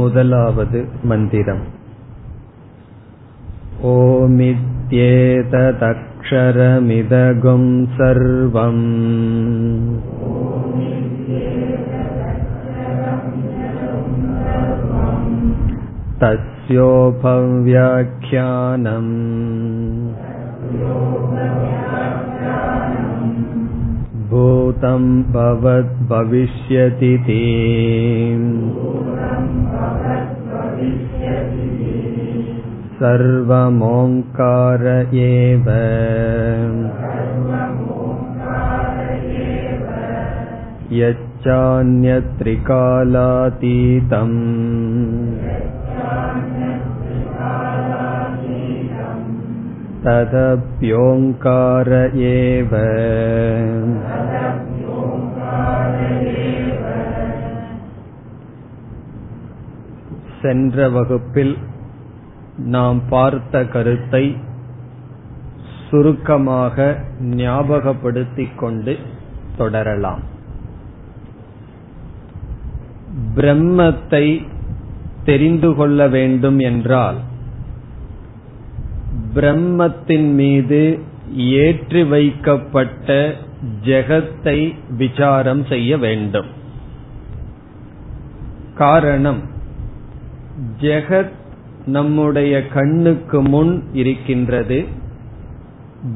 முதலாவது மந்திரம் ओमित्येतदक्षरमिदगुं सर्वम् तस्योपव्याख्यानम् भूतं भवद्भविष्यति ते सर्वमोङ्कार एव यच्चान्यत्रिकालातीतम् तदप्योङ्कार एव சென்ற வகுப்பில் நாம் பார்த்த கருத்தை சுருக்கமாக ஞாபகப்படுத்திக் கொண்டு தொடரலாம். பிரம்மத்தை தெரிந்து கொள்ள வேண்டும் என்றால் பிரம்மத்தின் மீது ஏற்றி வைக்கப்பட்ட ஜெகத்தை விசாரம் செய்ய வேண்டும். காரணம் ஜெகத் நம்முடைய கண்ணுக்கு முன் இருக்கின்றது.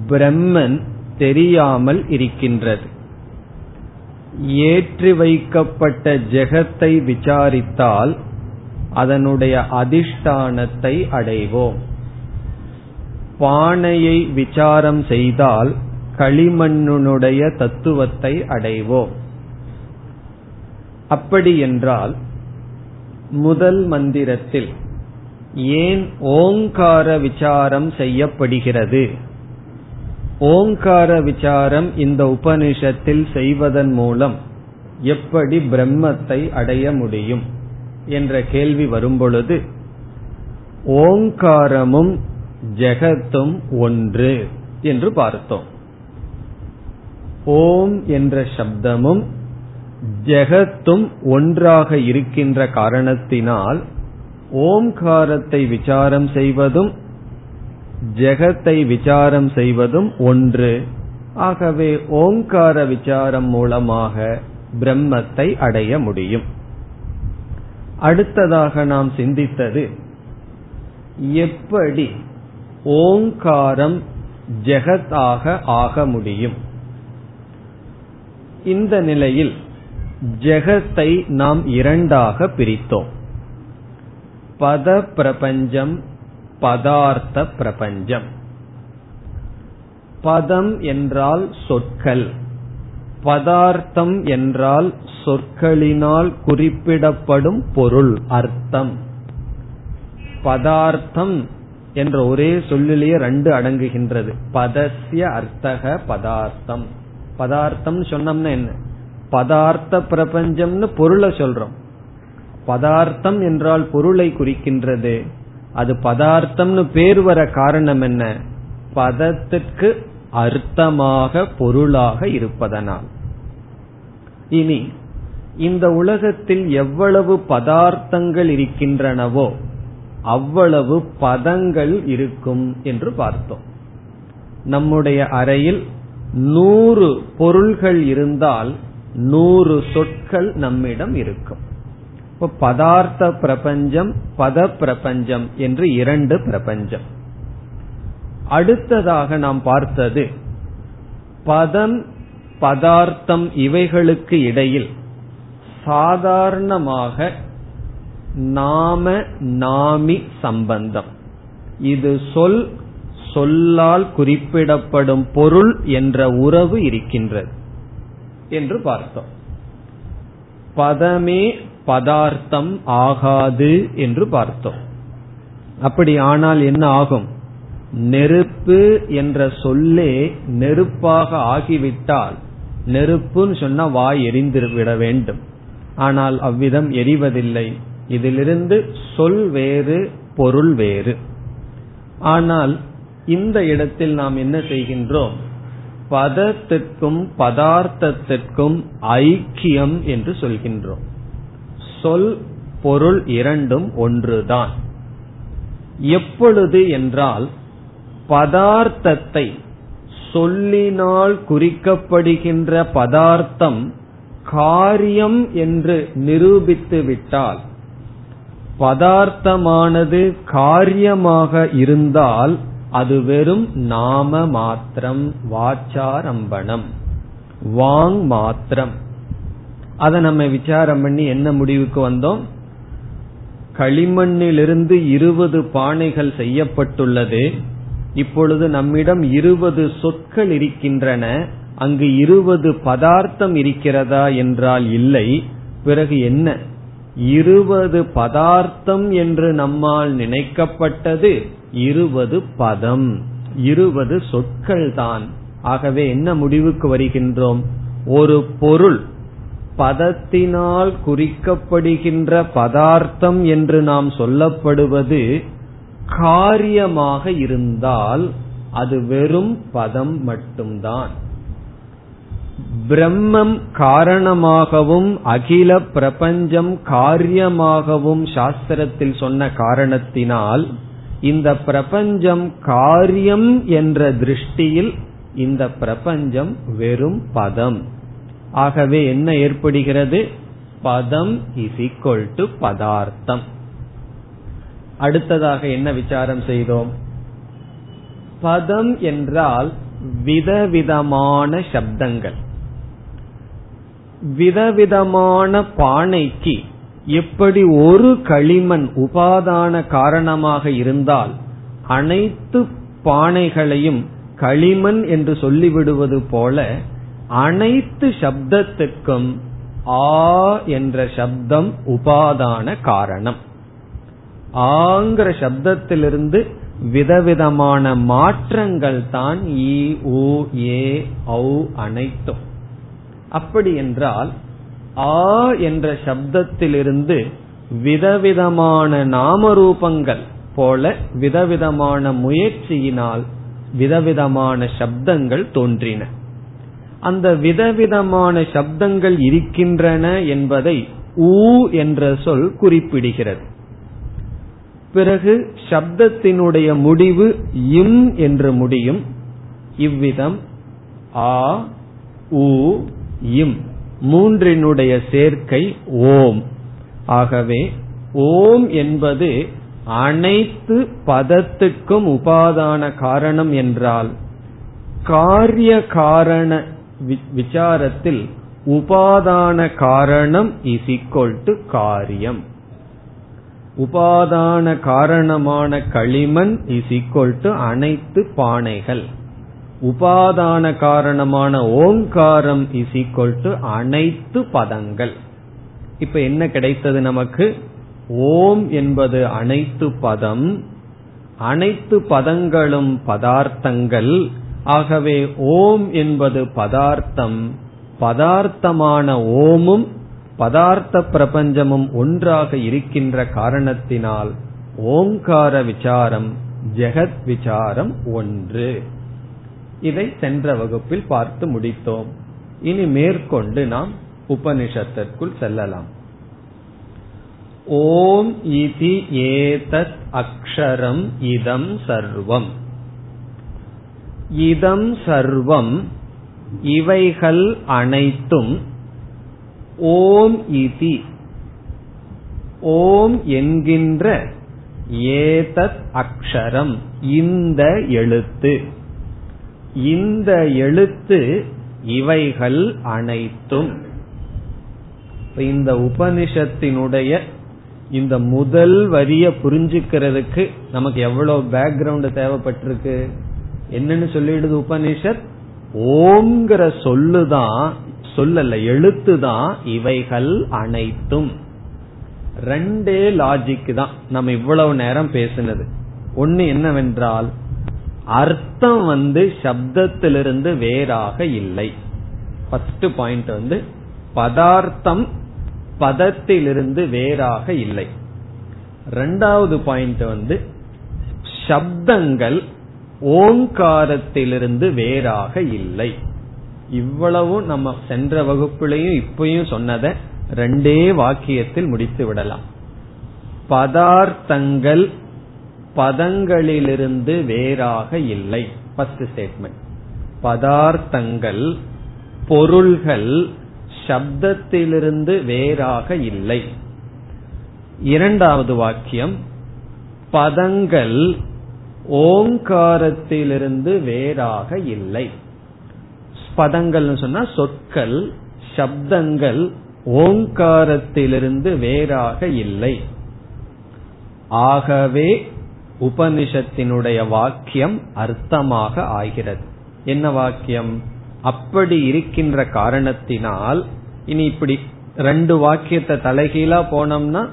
பிரம்மன் தெரியாமல் இருக்கின்றது. ஏற்றி வைக்கப்பட்ட ஜெகத்தை விசாரித்தால் அதனுடைய அதிஷ்டானத்தை அடைவோம். பானையை விசாரம் செய்தால் களிமண்ணுடைய தத்துவத்தை அடைவோம். அப்படி என்றால் முதல் மந்திரத்தில் ஏன் ஓங்கார விசாரம் செய்யப்படுகிறது? ஓங்கார விசாரம் இந்த உபனிஷத்தில் செய்வதன் மூலம் எப்படி பிரம்மத்தை அடைய முடியும் என்ற கேள்வி வரும்பொழுது ஓங்காரமும் ஜெகத்தும் ஒன்று என்று பார்த்தோம். ஓம் என்ற சப்தமும் ஜெகத்தும் ஒன்றாக இருக்கின்ற காரணத்தினால் ஓம்காரத்தை விசாரம் செய்வதும் ஜெகத்தை விசாரம் செய்வதும் ஒன்று. ஆகவே ஓங்கார விசாரம் மூலமாக பிரம்மத்தை அடைய முடியும். அடுத்ததாக நாம் சிந்தித்தது எப்படி ஓங்காரம் ஜெகத்தாக ஆக முடியும்? இந்த நிலையில் ஜெகத்தை நாம் இரண்டாக பிரித்தோம். பத பிரபஞ்சம் பதார்த்த பிரபஞ்சம் பதம் என்றால் சொற்கள். பதார்த்தம் என்றால் சொற்களினால் குறிப்பிடப்படும் பொருள் அர்த்தம். பதார்த்தம் என்ற ஒரே சொல்லிலேயே ரெண்டு அடங்குகின்றது. பதசிய அர்த்தக பதார்த்தம். பதார்த்தம் சொன்னோம்னா என்ன? பதார்த்த பிரபஞ்சம்னு பொருளை சொல்றோம். பதார்த்தம் என்றால் பொருளை குறிக்கின்றது. அது பதார்த்தம்னு பேர் வர காரணம் என்ன? பதத்திற்கு அர்த்தமாக பொருளாக இருப்பதனால். இனி இந்த உலகத்தில் எவ்வளவு பதார்த்தங்கள் இருக்கின்றனவோ அவ்வளவு பதங்கள் இருக்கும் என்று பார்த்தோம். நம்முடைய அறையில் நூறு பொருள்கள் இருந்தால் நூறு சொற்கள் நம்மிடம் இருக்கும். இப்போ பதார்த்த பிரபஞ்சம் பத பிரபஞ்சம் என்று இரண்டு பிரபஞ்சம். அடுத்ததாக நாம் பார்த்தது பதம் பதார்த்தம் இவைகளுக்கு இடையில் சாதாரணமாக நாம நாமி சம்பந்தம். இது சொல் சொல்லால் குறிப்பிடப்படும் பொருள் என்ற உறவு இருக்கின்றது என்று பார்த்தோம். பதமே பதார்த்தம் ஆகாது என்று பார்த்தோம். அப்படி ஆனால் என்ன ஆகும்? நெருப்பு என்ற சொல்லே நெருப்பாக ஆகிவிட்டால் நெருப்புன்னு சொன்னா வாய் எரிந்து விட வேண்டும். ஆனால் அவ்விதம் எரிவதில்லை. இதிலிருந்து சொல் வேறு பொருள் வேறு. ஆனால் இந்த இடத்தில் நாம் என்ன செய்கின்றோம்? பதத்திற்கும் பதார்த்தத்திற்கும் ஐக்கியம் என்று சொல்கின்றோம். சொல் பொருள் இரண்டும் ஒன்றுதான். எப்பொழுது என்றால் பதார்த்தத்தை சொல்லினால் குறிக்கப்படுகின்ற பதார்த்தம் காரியம் என்று நிரூபித்து விட்டால் பதார்த்தமானது காரியமாக இருந்தால் அது வெறும் நாம மாத்திரம் வாச்சாரம்பணம் வாங் மாத்திரம். அதை நம்ம விசாரம் பண்ணி என்ன முடிவுக்கு வந்தோம்? களிமண்ணிலிருந்து இருபது பானைகள் செய்யப்பட்டுள்ளது. இப்பொழுது நம்மிடம் இருபது சொற்கள் இருக்கின்றன. அங்கு இருபது பதார்த்தம் இருக்கிறதா என்றால் இல்லை. பிறகு என்ன? இருபது பதார்த்தம் என்று நம்மால் நினைக்கப்பட்டது. இருபது பதம். இருபது சொற்கள் தான். ஆகவே என்ன முடிவுக்கு வருகின்றோம்? ஒரு பொருள். பதத்தினால் குறிக்கப்படுகின்ற பதார்த்தம் என்று நாம் சொல்லப்படுவது காரியமாக இருந்தால் அது வெறும் பதம் மட்டும்தான். பிரம்மம் காரணமாகவும் அகில பிரபஞ்சம் காரியமாகவும் சாஸ்திரத்தில் சொன்ன காரணத்தினால் இந்த பிரபஞ்சம் காரியம் என்ற திருஷ்டியில் இந்த பிரபஞ்சம் வெறும் பதம். ஆகவே என்ன ஏற்படுகிறது? பதம் இஸ் ஈக்வல் டு பதார்த்தம். அடுத்ததாக என்ன விசாரம் செய்தோம்? பதம் என்றால் விதவிதமான சப்தங்கள். விதவிதமான பானைக்கு எப்படி ஒரு களிமண் உபாதான காரணமாக இருந்தால் அனைத்து பானைகளையும் களிமண் என்று சொல்லிவிடுவது போல அனைத்து சப்தத்துக்கும் ஆ என்ற சப்தம் உபாதான காரணம். ஆங்கிற சப்தத்திலிருந்து விதவிதமான மாற்றங்கள் தான் ஈ ஊ ஏ ஔ அனைத்தும். அப்படி என்றால் ஆ என்ற சப்தத்திலிருந்து விதவிதமான நாமரூபங்கள் போல விதவிதமான முயற்சியினால் விதவிதமான சப்தங்கள் தோன்றின. அந்த விதவிதமான சப்தங்கள் இருக்கின்றன என்பதை ஊ என்ற சொல் குறிப்பிடுகிறது. பிறகு சப்தத்தினுடைய முடிவு இம் என்று முடியும். இவ்விதம் ஆ ஊ இம் மூன்றினுடைய சேர்க்கை ஓம். ஆகவே ஓம் என்பது அனைத்து பதத்துக்கும் உபாதான காரணம் என்றால் காரிய காரண விசாரத்தில் உபாதான காரணம் இஸ் ஈக்வல் டு காரியம். உபாதான காரணமான களிமண் இஸ் ஈக்வல் டு அனைத்து பானைகள். உபாதான காரணமான ஓங்காரம் இஸ் ஈக்வல் டு அனைத்து பதங்கள். இப்ப என்ன கிடைத்தது நமக்கு? ஓம் என்பது அனைத்து பதம் அனைத்து பதங்களும் பதார்த்தங்கள் ஆகவே ஓம் என்பது பதார்த்தம் பதார்த்தமான ஓமும் பதார்த்த பிரபஞ்சமும் ஒன்றாக இருக்கின்ற காரணத்தினால் ஓங்கார விசாரம் ஜெகத் விசாரம் ஒன்று. இதை சென்ற வகுப்பில் பார்த்து முடித்தோம். இனி மேற்கொண்டு நாம் உபனிஷத்திற்குள் செல்லலாம். ஓம் இதி ஏதத் அக்ஷரம் இதம் சர்வம். இதம் சர்வம் இவைகள் அனைத்தும் ஓம் இதி. ஓம் என்கின்ற ஏதத் அக்ஷரம் இந்த எழுத்து. இந்த எழுத்து இவைகள் அனைத்தும். இந்த உபனிஷத்தினுடைய இந்த முதல் வரிய புரிஞ்சுக்கிறதுக்கு நமக்கு எவ்வளவு பேக்ரவுண்ட் தேவைப்பட்டிருக்கு? என்னன்னு சொல்லிடுது உபனிஷத் ஓம்ங்கிற சொல்லுதான் சொல்லல எழுத்துதான் இவைகள் அனைத்தும். ரெண்டே லாஜிக் தான். நம்ம இவ்வளவு நேரம் பேசினது. ஒன்னு என்னவென்றால் அர்த்தம் வந்து சப்தத்திலிருந்து வேறாக இல்லை. ஃபர்ஸ்ட் பாயிண்ட் வந்து பதார்த்தம் பதத்திலிருந்து வேறாக இல்லை. ரெண்டாவது பாயிண்ட் வந்து சப்தங்கள் ஓங்காரத்திலிருந்து வேறாக இல்லை. இவ்வளவும் நம்ம சென்ற வகுப்பிலையும் இப்பயும் சொன்னதை ரெண்டே வாக்கியத்தில் முடித்து விடலாம். பதார்த்தங்கள் பதங்களிலிருந்து வேறாக இல்லை. ஃபர்ஸ்ட் ஸ்டேட்மெண்ட் பதார்த்தங்கள் பொருள்கள் சப்தத்திலிருந்து வேறாக இல்லை. இரண்டாவது வாக்கியம் பதங்கள் ஓங்காரத்திலிருந்து வேறாக இல்லை. பதங்கள் சொன்னா சொற்கள் சப்தங்கள் ஓங்காரத்திலிருந்து வேறாக இல்லை. ஆகவே உபனிஷத்தினுடைய வாக்கியம் அர்த்தமாக ஆகிறது. என்ன வாக்கியம்? அப்படி இருக்கின்ற காரணத்தினால் இனி இப்படி ரெண்டு வாக்கியத்தை தலைகீழா போனோம்னா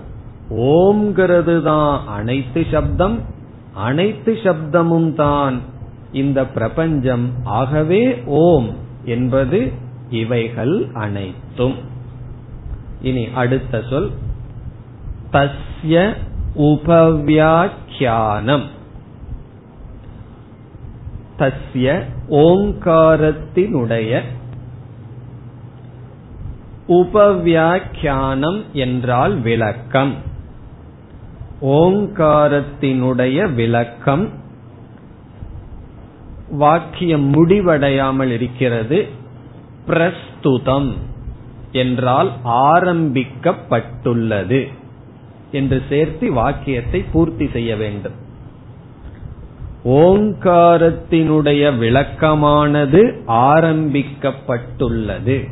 ஓம்ங்கிறது தான் அனைத்து சப்தம் அனைத்து சப்தமும் தான் இந்த பிரபஞ்சம். ஆகவே ஓம் என்பது இவைகள் அனைத்தும். இனி அடுத்த சொல். தஸ்ய உபவியாக்கியானம். தஸ்ய ஓங்காரத்தினுடைய உபவியாக்கியானம் என்றால் விளக்கம். ஓங்காரத்தினுடைய விளக்கம் வாக்கியம் முடிவடையாமல் இருக்கிறது. பிரஸ்துதம் என்றால் ஆரம்பிக்கப்பட்டுள்ளது என்று சேர்த்து வாக்கியத்தை பூர்த்தி செய்ய வேண்டும். ஓங்காரத்தினுடைய விளக்கமானது ஆரம்பிக்கப்பட்டுள்ளது.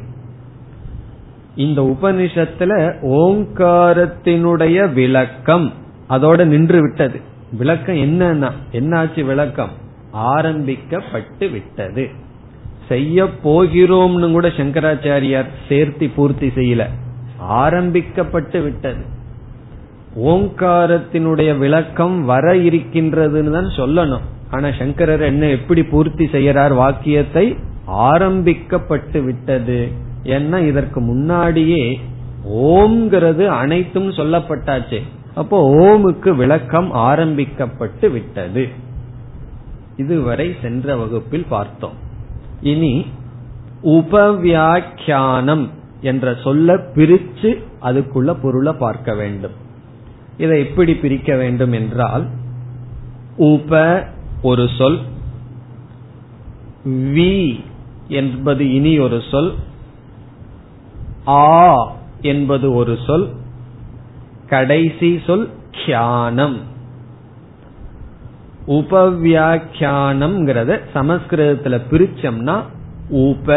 இந்த உபனிஷத்துல ஓங்காரத்தினுடைய விளக்கம் அதோட நின்று விட்டது. விளக்கம் என்னன்னா என்னாச்சு விளக்கம்? ஆரம்பிக்கப்பட்டு விட்டது. செய்ய போகிறோம்னு கூட சங்கராச்சாரியார் சேர்த்தி பூர்த்தி செய்யல. ஆரம்பிக்கப்பட்டு விட்டது. ஓங்காரத்தினுடைய விளக்கம் வர இருக்கின்றதுன்னு தான் சொல்லணும். ஆனா சங்கரர் என்ன எப்படி பூர்த்தி செய்யறார் வாக்கியத்தை? ஆரம்பிக்கப்பட்டு விட்டது. ஏன்னா இதற்கு முன்னாடியே ஓம்ங்கிறது அனைத்தும் சொல்லப்பட்டாச்சு. அப்போ ஓமுக்கு விளக்கம் ஆரம்பிக்கப்பட்டு விட்டது. இதுவரை சென்ற வகுப்பில் பார்த்தோம். இனி உபவியாக்கியானம் என்ற சொல்ல பிரிச்சு அதுக்குள்ள பொருளை பார்க்க வேண்டும். இதை எப்படி பிரிக்க வேண்டும் என்றால் உப ஒரு சொல் வி என்பது இனி ஒரு சொல் ஆ என்பது ஒரு சொல் கடைசி சொல் கியானம். உபவியாக்கியானம் சமஸ்கிருதத்துல பிரிச்சோம்னா உப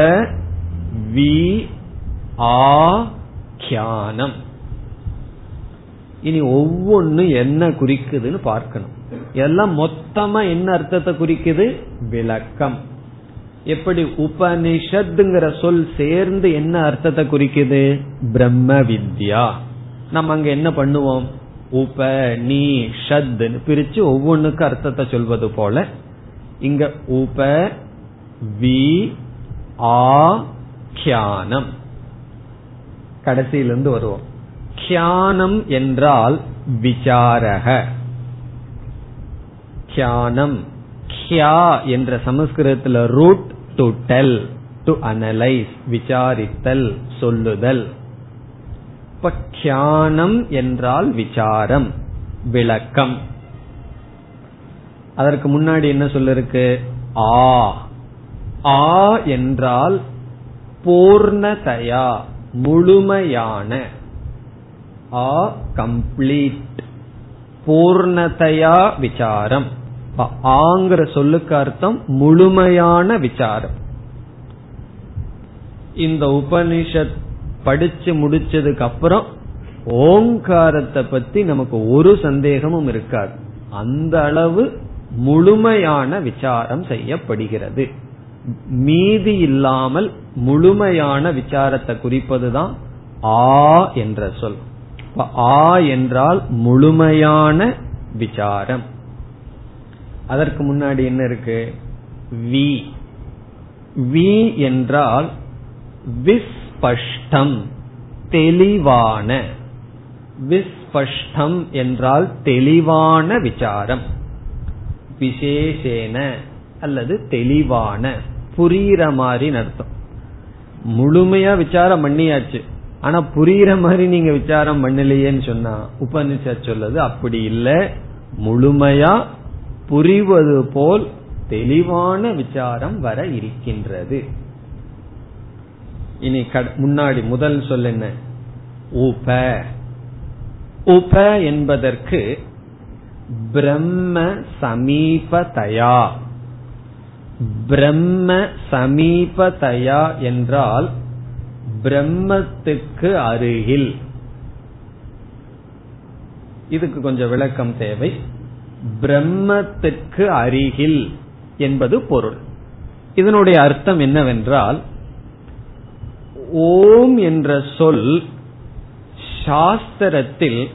வி ஆக்கியானம் இனி ஒவ்வொன்னு என்ன குறிக்குதுன்னு பார்க்கணும். எல்லாம் மொத்தமா என்ன அர்த்தத்தை குறிக்குது? விளக்கம். எப்படி உபனிஷத்துங்கிற சொல் சேர்ந்து என்ன அர்த்தத்தை குறிக்குது? பிரம்ம வித்யா. நம்ம அங்க என்ன பண்ணுவோம்? உப நீ ஷத்னு பிரிச்சு ஒவ்வொன்றுக்கு அர்த்தத்தை சொல்வது போல இங்க உப வி ஆனம் கடைசியிலிருந்து வருவோம். கியானம் என்றால் விசாரக. கியானம் கியா என்ற சமஸ்கிருதத்தில் root to tell to analyse விசாரித்தல் சொல்லுதல். இப்ப கியானம் என்றால் விசாரம் விளக்கம். அதற்கு முன்னாடி என்ன சொல்லிருக்கு? ஆ. ஆ என்றால் பூர்ணதயா முழுமையான. ஆ கம்ப்ளீட் பூர்ணதையா விசாரம். ஆங்கிற சொல்லுக்கு அர்த்தம் முழுமையான விசாரம். இந்த உபனிஷத் படிச்சு முடிச்சதுக்கு அப்புறம் ஓங்காரத்தை பத்தி நமக்கு ஒரு சந்தேகமும் இருக்காது. அந்த அளவு முழுமையான விசாரம் செய்யப்படுகிறது. மீதி இல்லாமல் முழுமையான விசாரத்தை குறிப்பதுதான் ஆ என்ற சொல். ஆ என்றால் முழுமையான விசாரம். அதற்கு முன்னாடி என்ன இருக்கு? வி. வி என்றால் விஸ் விஸ்பஷ்டம் தெளிவான. விஸ்பஷ்டம் என்றால் தெளிவான விசாரம். விசேஷேன அல்லது தெளிவான. புரிகிற மாதிரி அர்த்தம். முழுமையா விசாரம் பண்ணியாச்சு. ஆனா புரியுற மாதிரி நீங்க விசாரம் பண்ணலையேன்னு சொன்னா உபனிஷத் சொல்லது அப்படி இல்லை. முழுமையா புரிவது போல் தெளிவான விசாரம் வர இருக்கின்றது. இனி முன்னாடி முதல் சொல் என்ன? உப. உப என்பதற்கு பிரம்ம சமீபதயா பிரம்ம சமீபதயா என்றால் பிரம்மத்துக்கு அருகில். இதுக்கு கொஞ்சம் விளக்கம் தேவை. பிரம்மத்துக்கு அருகில் என்பது பொருள். இதனுடைய அர்த்தம் என்னவென்றால் ஓம் என்ற சொல் சாஸ்திரத்தில்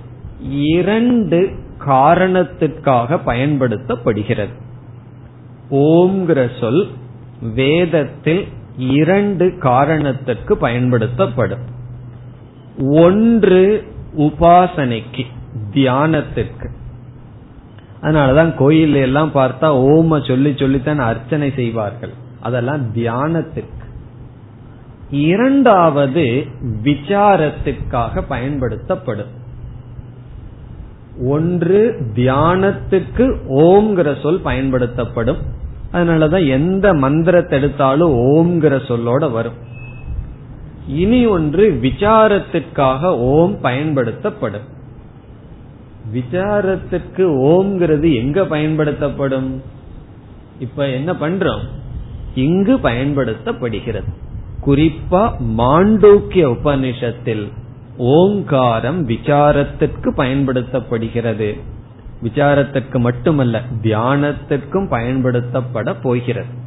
இரண்டு காரணத்திற்காக பயன்படுத்தப்படுகிறது. ஓம்ங்கிற சொல் வேதத்தில் இரண்டு காரணத்திற்கு பயன்படுத்தப்படும். ஒன்று உபாசனைக்கு தியானத்திற்கு. அதனாலதான் கோயில் எல்லாம் பார்த்தா ஓம சொல்லி சொல்லித்தான் அர்ச்சனை செய்வார்கள். அதெல்லாம் தியானத்திற்கு இரண்டாவது விசாரத்திற்காக பயன்படுத்தப்படும். ஒன்று தியானத்துக்கு ஓம்ங்கிற சொல் பயன்படுத்தப்படும். அதனாலதான் எந்த மந்திரத்தை எடுத்தாலும் ஓம்ங்கிற சொல்லோட வரும். இனி ஒன்று விசாரத்திற்காக ஓம் பயன்படுத்தப்படும். விசாரத்துக்கு ஓம்ங்கிறது எங்க பயன்படுத்தப்படும்? இப்ப என்ன பண்றோம்? இங்கு பயன்படுத்தப்படுகிறது. குறிப்பா மாண்டூக்கிய உபனிஷத்தில் ஓங்காரம் விசாரத்திற்கு பயன்படுத்தப்படுகிறது. விசாரத்திற்கு மட்டுமல்ல தியானத்திற்கும் பயன்படுத்தப்பட போகிறது.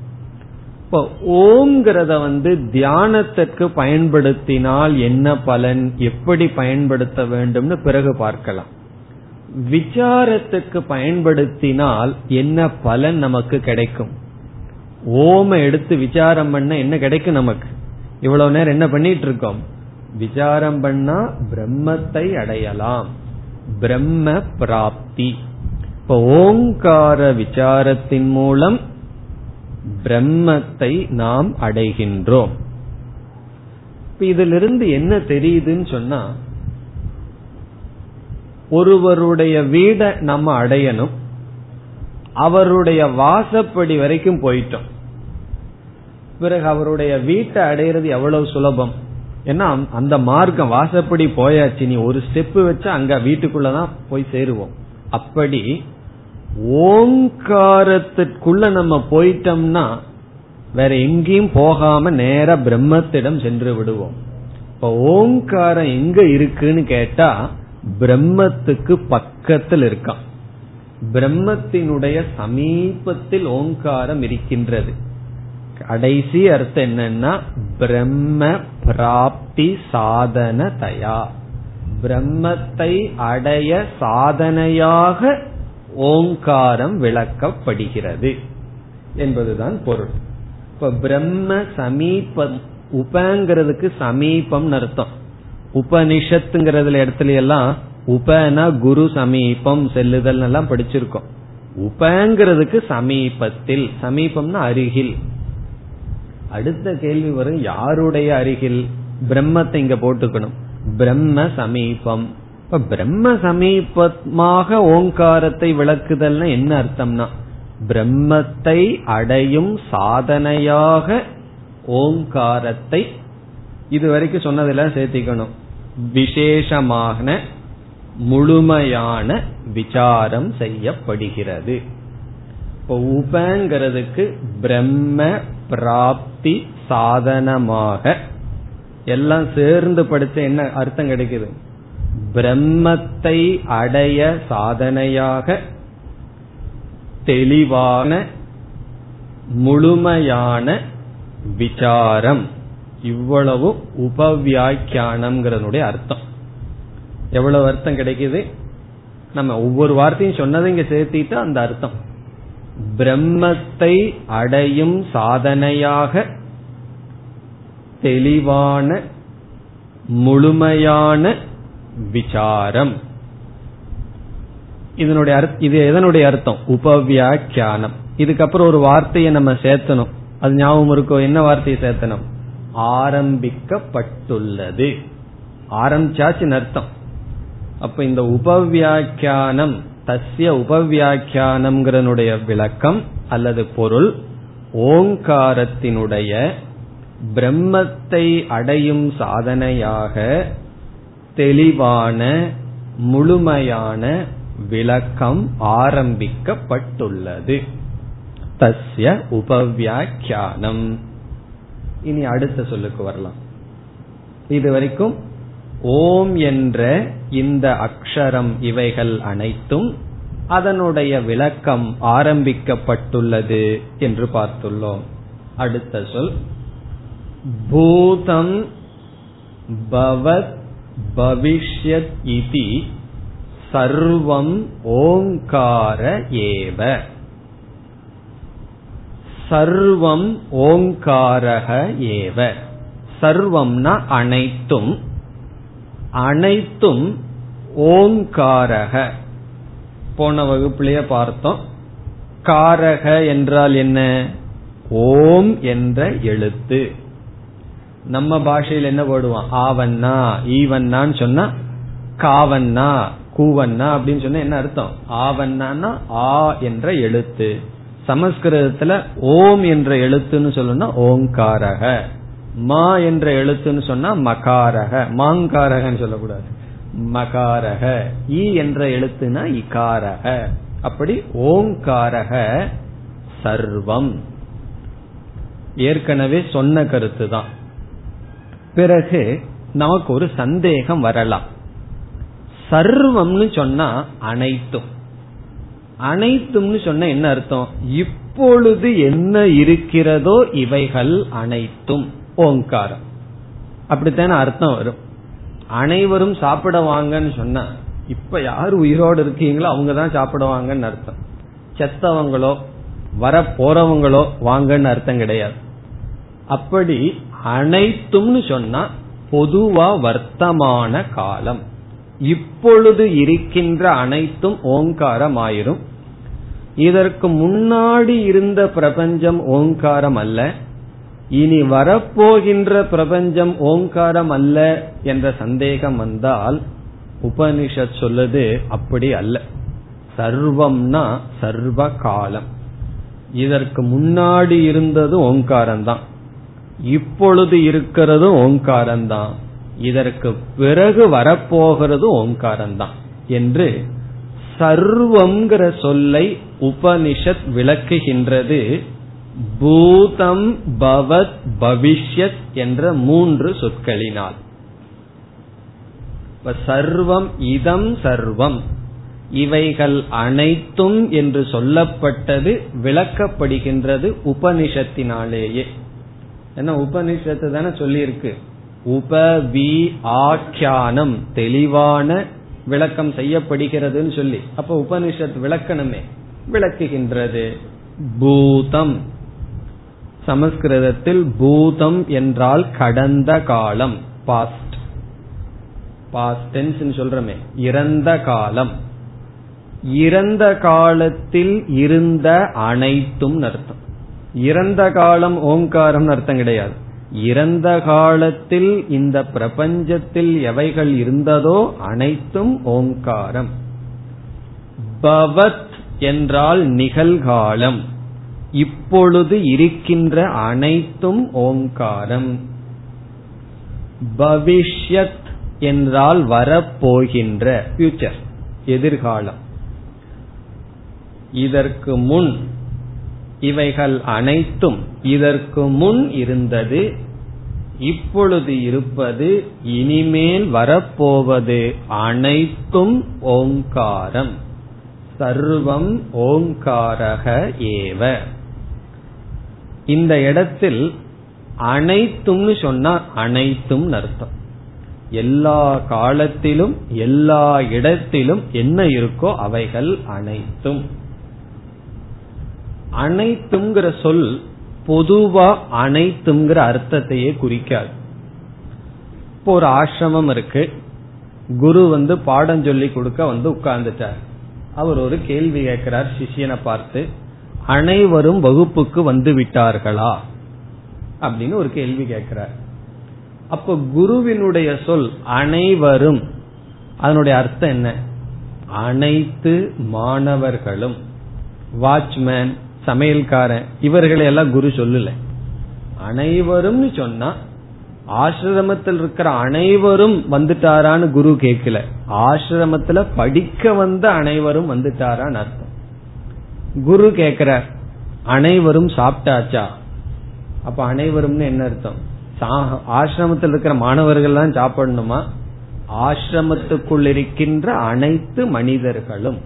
இப்போ ஓங்கிறத வந்து தியானத்திற்கு பயன்படுத்தினால் என்ன பலன் எப்படி பயன்படுத்த வேண்டும்னு பிறகு பார்க்கலாம். விசாரத்துக்கு பயன்படுத்தினால் என்ன பலன் நமக்கு கிடைக்கும்? ஓம எடுத்து விசாரம் பண்ண என்ன கிடைக்கும் நமக்கு? இவ்வளவு நேரம் என்ன பண்ணிட்டு இருக்கோம் விசாரம் பண்ணா பிரம்மத்தை அடையலாம். பிரம்ம பிராப்தி. இப்ப ஓங்கார விசாரத்தின் மூலம் பிரம்மத்தை நாம் அடைகின்றோம். இதிலிருந்து என்ன தெரியுதுன்னு சொன்னா ஒருவருடைய வீடை நம்ம அடையணும். அவருடைய வாசப்படி வரைக்கும் போயிட்டோம். பிறகு அவருடைய வீட்டை அடையிறது எவ்வளவு சுலபம்? ஏன்னா அந்த மார்க்கம் வாசப்படி போயாச்சு. நீ ஒரு ஸ்டெப் வச்சு அங்க வீட்டுக்குள்ளதான் போய் சேருவோம். அப்படி ஓங்காரத்திற்குள்ள நம்ம போயிட்டோம்னா வேற எங்கேயும் போகாம நேர பிரம்மத்திடம் சென்று விடுவோம். இப்ப ஓங்காரம் எங்க இருக்குன்னு கேட்டா பிரம்மத்துக்கு பக்கத்தில் இருக்கான். பிரம்மத்தினுடைய சமீபத்தில் ஓங்காரம் இருக்கின்றது. கடைசி அர்த்தம் என்னன்னா பிரம்ம பிராப்தி சாதன தயா. பிரம்மத்தை அடைய சாதனையாக ஓங்காரம் விளக்கப்படுகிறது என்பதுதான் பொருள். இப்ப பிரம்ம சமீபம் உபங்கிறதுக்கு சமீபம் அர்த்தம். உபனிஷத்துங்கிறதுல இடத்துல எல்லாம் உபனா குரு சமீபம் செல்லுதல் எல்லாம் படிச்சிருக்கோம். உபங்கிறதுக்கு சமீபத்தில் சமீபம்னா அருகில். அடுத்த கேள்வி வரும் யாருடைய அருகில் பிரம்மத்தை இங்க போட்டுக்கணும்? பிரம்ம சமீபம். இப்ப பிரம்ம சமீபமாக ஓங்காரத்தை விளக்குதல்னா என்ன அர்த்தம்னா பிரம்மத்தை அடையும் சாதனையாக ஓங்காரத்தை இதுவரைக்கும் சொன்னதெல்லாம் சேர்த்திக்கணும். விசேஷமான முழுமையான விசாரம் செய்யப்படுகிறது. இப்போ உபங்கிறதுக்கு பிரம்ம பிராப்தி சாதனமாக. எல்லாம் சேர்ந்து படிச்ச என்ன அர்த்தம் கிடைக்குது? பிரம்மத்தை அடைய சாதனையாக தெளிவான முழுமையான விசாரம். இவ்வளவு உபவியாக்கியானம்ங்கிறனுடைய அர்த்தம். எவ்வளவு அர்த்தம் கிடைக்குது? நம்ம ஒவ்வொரு வார்த்தையும் சொன்னதை இங்க சேர்த்திட்டு அந்த அர்த்தம். பிரம்மத்தை அடையும் சாதனையாக தெளிவான முழுமையான விசாரம். இதனுடைய இது எதனுடைய அர்த்தம்? உபவியாக்கியானம். இதுக்கப்புறம் ஒரு வார்த்தையை நம்ம சேர்த்தணும். அது ஞாபகம் இருக்கோ? என்ன வார்த்தையை சேர்த்தணும்? ஆரம்பிக்கப்பட்டுள்ளது. ஆரம்பிச்சாச்சுன்னு அர்த்தம். அப்ப இந்த உபவியாக்கியானம் தஸ்ய உபவியாக்கியானம்ங்கிறனுடைய விளக்கம் அல்லது பொருள் ஓங்காரத்தினுடைய பிரம்மத்தை அடையும் சாதனையாக தெளிவான முழுமையான விளக்கம் ஆரம்பிக்கப்பட்டுள்ளது. தஸ்ய உபவியாக்கியானம். இனி அடுத்த சொல்லுக்கு வரலாம். இதுவரைக்கும் ஓம் என்ற இந்த அக்ஷரம் இவைகள் அனைத்தும் அதனுடைய விளக்கம் ஆரம்பிக்கப்பட்டுள்ளது என்று பார்த்துள்ளோம். அடுத்த சொல். பூதம் பவத் பவிஷ்யத் இதி சர்வம் ஓங்கார ஏவ. சர்வம் ஓங்காரக ஏவ. சர்வம்னா அனைத்தும். அனைத்தும் ஓங்காரக. போன வகுப்பிலேயே பார்த்தோம். காரக என்றால் என்ன? ஓம் என்ற எழுத்து. நம்ம பாஷையில் என்ன போடுவோம்? ஆவண்ணா ஈவண்ணான்னு சொன்னா காவண்ணா கூவண்ணா அப்படின்னு சொன்னா என்ன அர்த்தம்? ஆவண்ணான்னா ஆ என்ற எழுத்து. சமஸ்கிருதத்துல ஓம் என்ற எழுத்துன்னு சொல்லணும்னா ஓங்காரக. மா என்ற எழுத்துன்னு சொன்னா மகாரக மாங்காரகன்னு சொல்லக்கூடாது. மகாரக ஈ என்ற எழுத்துனா இகாரக. அப்படி ஓங்காரக சர்வம். ஏற்கனவே சொன்ன கருத்து தான் பிறகு நமக்கு ஒரு சந்தேகம் வரலாம். சர்வம்னு சொன்னா அனைத்தும். அனைத்தும்னு சொன்ன என்ன அர்த்தம்? இப்பொழுது என்ன இருக்கிறதோ இவைகள் அனைத்தும். ஓங்காரம். அப்படித்தான அர்த்தம் வரும். அனைவரும் சாப்பிட வாங்கன்னு சொன்னா இப்ப யார் உயிரோடு இருக்கீங்களோ அவங்க தான் சாப்பிடுவாங்கன்னு அர்த்தம். செத்தவங்களோ வர போறவங்களோ வாங்கன்னு அர்த்தம் கிடையாது. அப்படி அனைத்தும்னு சொன்னா பொதுவா வர்த்தமான காலம். இப்பொழுது இருக்கின்ற அனைத்தும் ஓங்காரம் ஆயிரும் இதற்கு முன்னாடி இருந்த பிரபஞ்சம் ஓங்காரம் அல்ல. இனி வரப்போகின்ற பிரபஞ்சம் ஓங்காரம் அல்ல என்ற சந்தேகம் வந்தால் உபனிஷத் சொல்லுது அப்படி அல்ல. சர்வம்னா சர்வ காலம் இதற்கு முன்னாடி இருந்தது ஓங்காரம்தான். இப்பொழுது இருக்கிறது ஓங்காரம்தான். இதற்கு பிறகு வரப்போகிறது ஓங்காரம்தான் என்று சர்வம்ங்கிற சொல்லை உபனிஷத் விளக்குகின்றது. பூதம் பவத் பவிஷ்யத் என்ற மூன்று சொற்களினால். சர்வம் இதம் சர்வம். இவைகள் அனைத்தும் என்று சொல்லப்பட்டது விளக்கப்படுகின்றது உபனிஷத்தினாலேயே. ஏன்னா உபனிஷத்து தானே சொல்லியிருக்கு. உபவி ஆக்கியானம் தெளிவான விளக்கம் செய்யப்படுகிறதுன்னு சொல்லி. அப்ப உபனிஷத் விளக்கணுமே விளக்குகின்றது. பூதம் சமஸ்கிருதத்தில் பூதம் என்றால் கடந்த காலம் பாஸ்ட் பாஸ்ட் டென்ஸ் சொல்றமே இறந்த காலம். இறந்த காலத்தில் இருந்த அனைத்தும் அர்த்தம். இறந்த காலம் ஓங்காரம் அர்த்தம் கிடையாது. இறந்த காலத்தில் இந்த பிரபஞ்சத்தில் எவைகள் இருந்ததோ அனைத்தும் ஓங்காரம். பவத் என்றால் நிகழ்காலம். இப்பொழுது இருக்கின்ற அனைத்தும் ஓங்காரம். பவிஷ்யத் என்றால் வரப்போகின்ற ஃபியூச்சர் எதிர்காலம். இதற்கு முன் இவைகள் அனைத்தும் இதற்கு முன் இருந்தது இப்பொழுது இருப்பது இனிமேல் வரப்போவது அனைத்தும் ஓங்காரம். சர்வம் ஓங்காரக ஏவ. இந்த இடத்தில் அனைத்தும்னு சொன்னா அனைத்தும் அர்த்தம். எல்லா காலத்திலும் எல்லா இடத்திலும் என்ன இருக்கோ அவைகள் அனைத்தும். அனைத்துங்கிற சொல் பொதுவா அனைத்துங்கிற அர்த்தத்தையே குறிக்காது. இப்போ ஒரு ஆசிரமம் இருக்கு. குரு வந்து பாடம் சொல்லி கொடுக்க வந்து உட்கார்ந்துட்டார். அவர் ஒரு கேள்வி கேட்கிறார் சிஷியனை பார்த்து. அனைவரும் வகுப்புக்கு வந்து விட்டார்களா அப்படின்னு ஒரு கேள்வி கேட்கிறார். அப்ப குருவினுடைய சொல் அனைவரும் அதனுடைய அர்த்தம் என்ன? அனைத்து மாணவர்களும். வாட்ச்மேன் சமையல்காரன் இவர்களை எல்லாம் குரு சொல்லல. அனைவரும் சொன்னா ஆசிரமத்தில் இருக்கிற அனைவரும் வந்துட்டாரான்னு குரு கேட்கல. ஆசிரமத்துல படிக்க வந்த அனைவரும் வந்துட்டாரான்னு அர்த்தம். குரு கேக்குறார் அனைவரும் சாப்பிட்டாச்சா? அப்ப அனைவரும்னு என்ன அர்த்தம்? ஆசிரமத்தில் இருக்கிற மாணவர்கள் தான் சாப்பிடணுமா? ஆசிரமத்துக்குள் இருக்கின்ற அனைத்து மனிதர்களும்.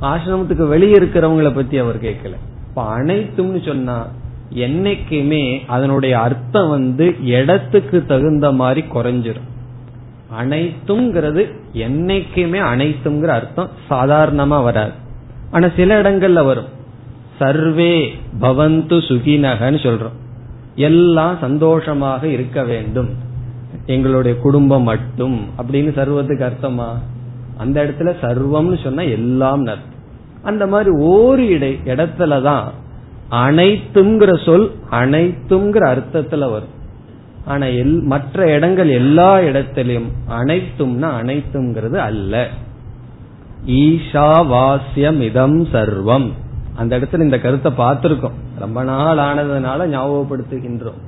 ஆசிரமத்துக்கு வெளியே இருக்கிறவங்கள பத்தி அவர் கேட்கல இப்ப அனைத்தும்னு சொன்னா என்னைக்குமே அதனுடைய அர்த்தம் வந்து இடத்துக்கு தகுந்த மாதிரி குறைஞ்சிரும். அனைத்துங்கிறது என்னைக்குமே அனைத்துங்கிற அர்த்தம் சாதாரணமா வராது. ஆனா சில இடங்கள்ல வரும். சர்வே பவந்து சுகினகன்னு சொல்றோம். எல்லாம் சந்தோஷமாக இருக்க வேண்டும். எங்களுடைய குடும்பம் மட்டும் அப்படின்னு சர்வத்துக்கு அர்த்தமா? அந்த இடத்துல சர்வம்னு சொன்னா எல்லாம் அர்த்தம் அந்த மாதிரி ஒரு இடை இடத்துலதான் அனைத்துங்கிற சொல் அனைத்துங்கிற அர்த்தத்துல வரும். ஆனா எல் மற்ற இடங்கள் எல்லா இடத்திலும் அனைத்தும்னா அனைத்துங்கிறது அல்ல. ஈஷாவாசியம் சர்வம். அந்த இடத்துல இந்த கருத்தை பார்த்திருக்கோம். ரொம்ப நாள் ஆனதுனால ஞாபகப்படுத்துகின்றோம்.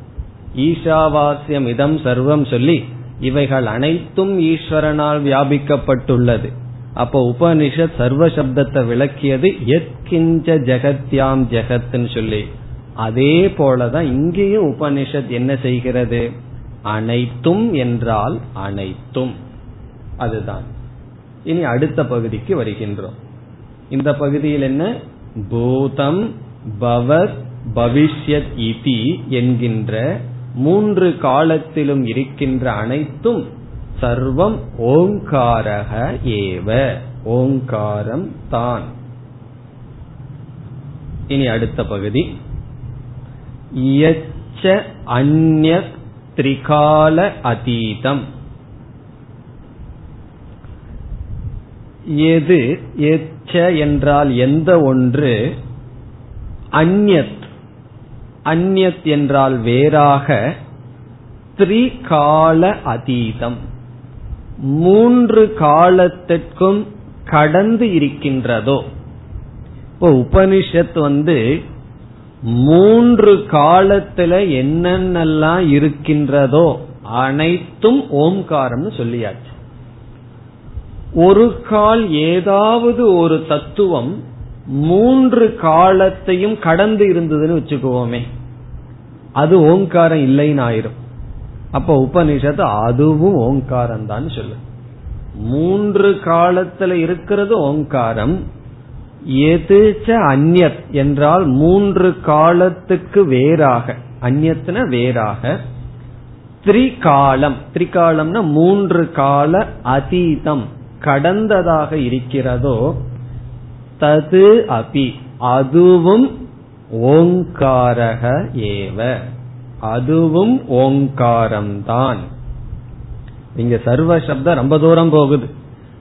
ஈஷாவாசியம் இதம் சர்வம் சொல்லி இவைகள் அனைத்தும் ஈஸ்வரனால் வியாபிக்கப்பட்டுள்ளது. அப்போ உபனிஷத் சர்வ சப்தத்தை விளக்கியது எத்கிஞ்ச ஜெகத்யாம் ஜெகத்ன்னு சொல்லி. அதே போலதான் இங்கேயும் உபனிஷத் என்ன செய்கிறது? அனைத்தும் என்றால் அனைத்தும். அதுதான். இனி அடுத்த பகுதிக்கு வருகின்றோம். இந்த பகுதியில் என்ன? பூதம் பவத் பவிஷ்யத் இதி என்கின்ற மூன்று காலத்திலும் இருக்கின்ற அனைத்தும் சர்வம் ஓங்காரக ஏவ. ஓங்காரம் தான். இனி அடுத்த பகுதி. யச்ச அந்நிய திரிகால அதீதம். எது எச்ச என்றால் எந்த ஒன்று அந்யத் அந்யத் என்றால் வேறாக த்ரிகால அதீதம். மூன்று காலத்திற்கும் கடந்து இருக்கின்றதோ. இப்போ உபனிஷத் வந்து மூன்று காலத்துல என்னென்னலாம் இருக்கின்றதோ அனைத்தும் ஓம்காரம்னு சொல்லியாச்சு. ஒரு கால் ஏதாவது ஒரு தத்துவம் மூன்று காலத்தையும் கடந்து இருந்ததுன்னு வச்சுக்குவோமே. அது ஓங்காரம் இல்லைன்னு ஆயிரும். அப்ப உபனிஷத்து அதுவும் ஓங்காரம் தான் சொல்லு மூன்று காலத்துல இருக்கிறது ஓங்காரம். எதுச்ச அந்யத் என்றால் மூன்று காலத்துக்கு வேறாக. அந்நத்துன வேறாக. திரிகாலம். திரிகாலம்னா மூன்று கால அதீதம். கடந்ததாக இருக்கிறதோ தது அபி அதுவும் ஓங்காரக ஏவ. அதுவும் ஓங்காரம்தான். இங்க சர்வ சப்தம் ரொம்ப தூரம் போகுது.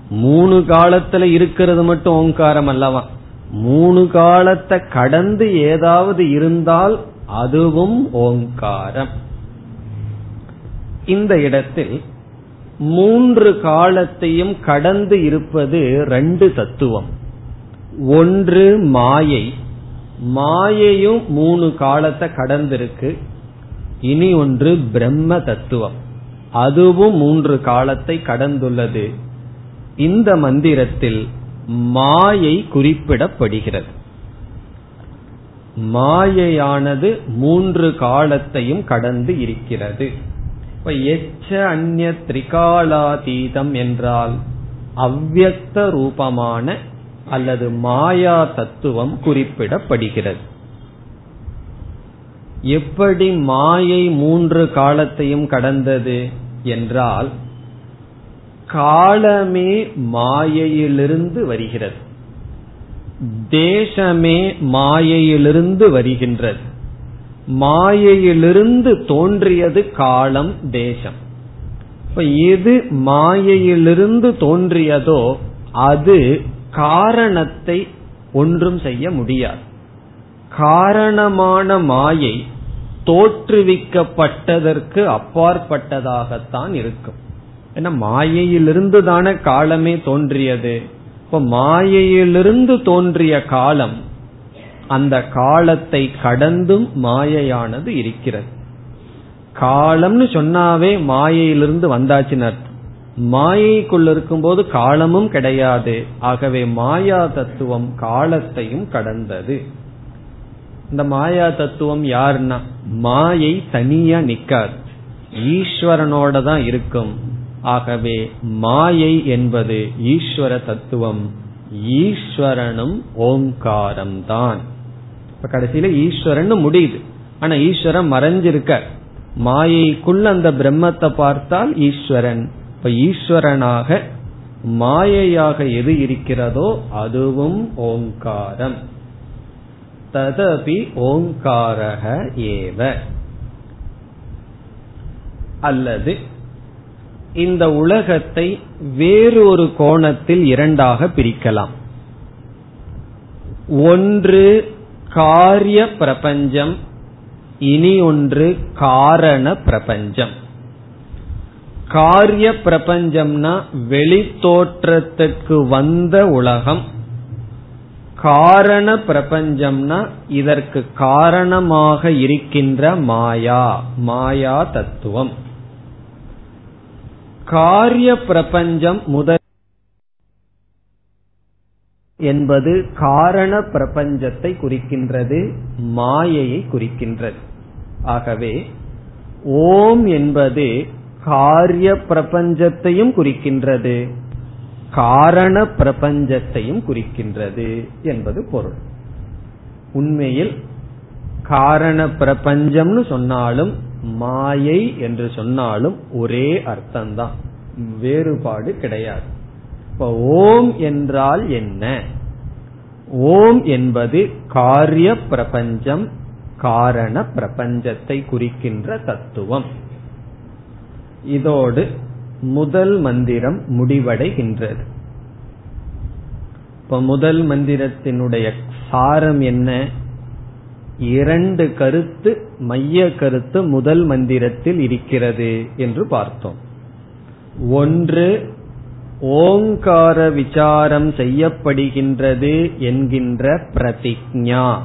மூணு காலத்துல இருக்கிறது மட்டும் ஓங்காரம் அல்லவா? மூணு காலத்தை கடந்து ஏதாவது இருந்தால் அதுவும் ஓங்காரம். இந்த இடத்தில் மூன்று காலத்தையும் கடந்து இருப்பது ரெண்டு தத்துவம். ஒன்று மாயை. மாயையும் மூணு காலத்தை கடந்திருக்கு. இனி ஒன்று பிரம்ம தத்துவம். அதுவும் மூன்று காலத்தை கடந்துள்ளது. இந்த மந்திரத்தில் மாயை குறிப்பிடப்படுகிறது. மாயையானது மூன்று காலத்தையும் கடந்து இருக்கிறது. இப்ப எச்ச அந்நிய திரிகாலாதீதம் என்றால் அவ்வக்த ரூபமான அல்லது மாயா தத்துவம் குறிப்பிடப்படுகிறது. எப்படி மாயை மூன்று காலத்தையும் கடந்தது என்றால் காலமே மாயையிலிருந்து வருகிறது. தேசமே மாயையிலிருந்து வருகின்றது. மாயையிலிருந்து தோன்றியது காலம் தேசம். இப்ப எது மாயையிலிருந்து தோன்றியதோ அது காரணத்தை ஒன்றும் செய்ய முடியாது. காரணமான மாயை தோற்றுவிக்கப்பட்டதற்கு அப்பாற்பட்டதாகத்தான் இருக்கும். ஏன்னா மாயையிலிருந்து தானே காலமே தோன்றியது. இப்ப மாயையிலிருந்து தோன்றிய காலம் அந்த காலத்தை கடந்தும் மாயையானது இருக்கிறது. காலம்னு சொன்னாவே மாயையிலிருந்து வந்தாச்சுன்னு அர்த்தம். மாயைக்குள்ள இருக்கும்போது காலமும் கிடையாது. ஆகவே மாயா தத்துவம் காலத்தையும் கடந்தது. இந்த மாயா தத்துவம் யாருன்னா? மாயை தனியா நிக்காது. ஈஸ்வரனோட தான் இருக்கும். ஆகவே மாயை என்பது ஈஸ்வர தத்துவம். ஈஸ்வரனும் ஓங்காரம் தான் இப்ப கடைசியில ஈஸ்வரன் முடியுது. ஆனா ஈஸ்வரன் மறைஞ்சிருக்க மாயைக்குள்ள அந்த பிரம்மத்தை பார்த்தால் ஈஸ்வரன். இப்ப ஈஸ்வரனாக மாயையாக எது இருக்கிறதோ அதுவும் ஓங்காரம். ததபி ஓங்காரக ஏவ. அல்லது இந்த உலகத்தை வேறொரு கோணத்தில் இரண்டாக பிரிக்கலாம். ஒன்று காரிய பிரபஞ்சம் இனி ஒன்று காரண பிரபஞ்சம். காரிய பிரபஞ்சம்னா வெளி தோற்றத்துக்கு வந்த உலகம். காரண பிரபஞ்சம்னா இதற்கு காரணமாக இருக்கின்ற மாயா மாயா தத்துவம். காரிய பிரபஞ்சம் முதல் என்பது காரண பிரபஞ்சத்தை குறிக்கின்றது மாயையை குறிக்கின்றது. ஆகவே ஓம் என்பது காரிய பிரபஞ்சத்தையும் குறிக்கின்றது காரண பிரபஞ்சத்தையும் குறிக்கின்றது என்பது பொருள். உண்மையில் காரண பிரபஞ்சம்னு சொன்னாலும் மாயை என்று சொன்னாலும் ஒரே அர்த்தம்தான். வேறுபாடு கிடையாது. இப்ப ஓம் என்றால் என்ன? ஓம் என்பது காரிய பிரபஞ்சம் காரண பிரபஞ்சத்தை குறிக்கின்ற தத்துவம். இதோடு முதல் மந்திரம் முடிவடைகின்றது. இப்ப முதல் மந்திரத்தினுடைய சாரம் என்ன? இரண்டு கருத்து மைய கருத்து முதல் மந்திரத்தில் இருக்கிறது என்று பார்த்தோம். ஒன்று ஓங்கார விசாரம் செய்யப்படுகின்றது என்கின்ற பிரதிஜா.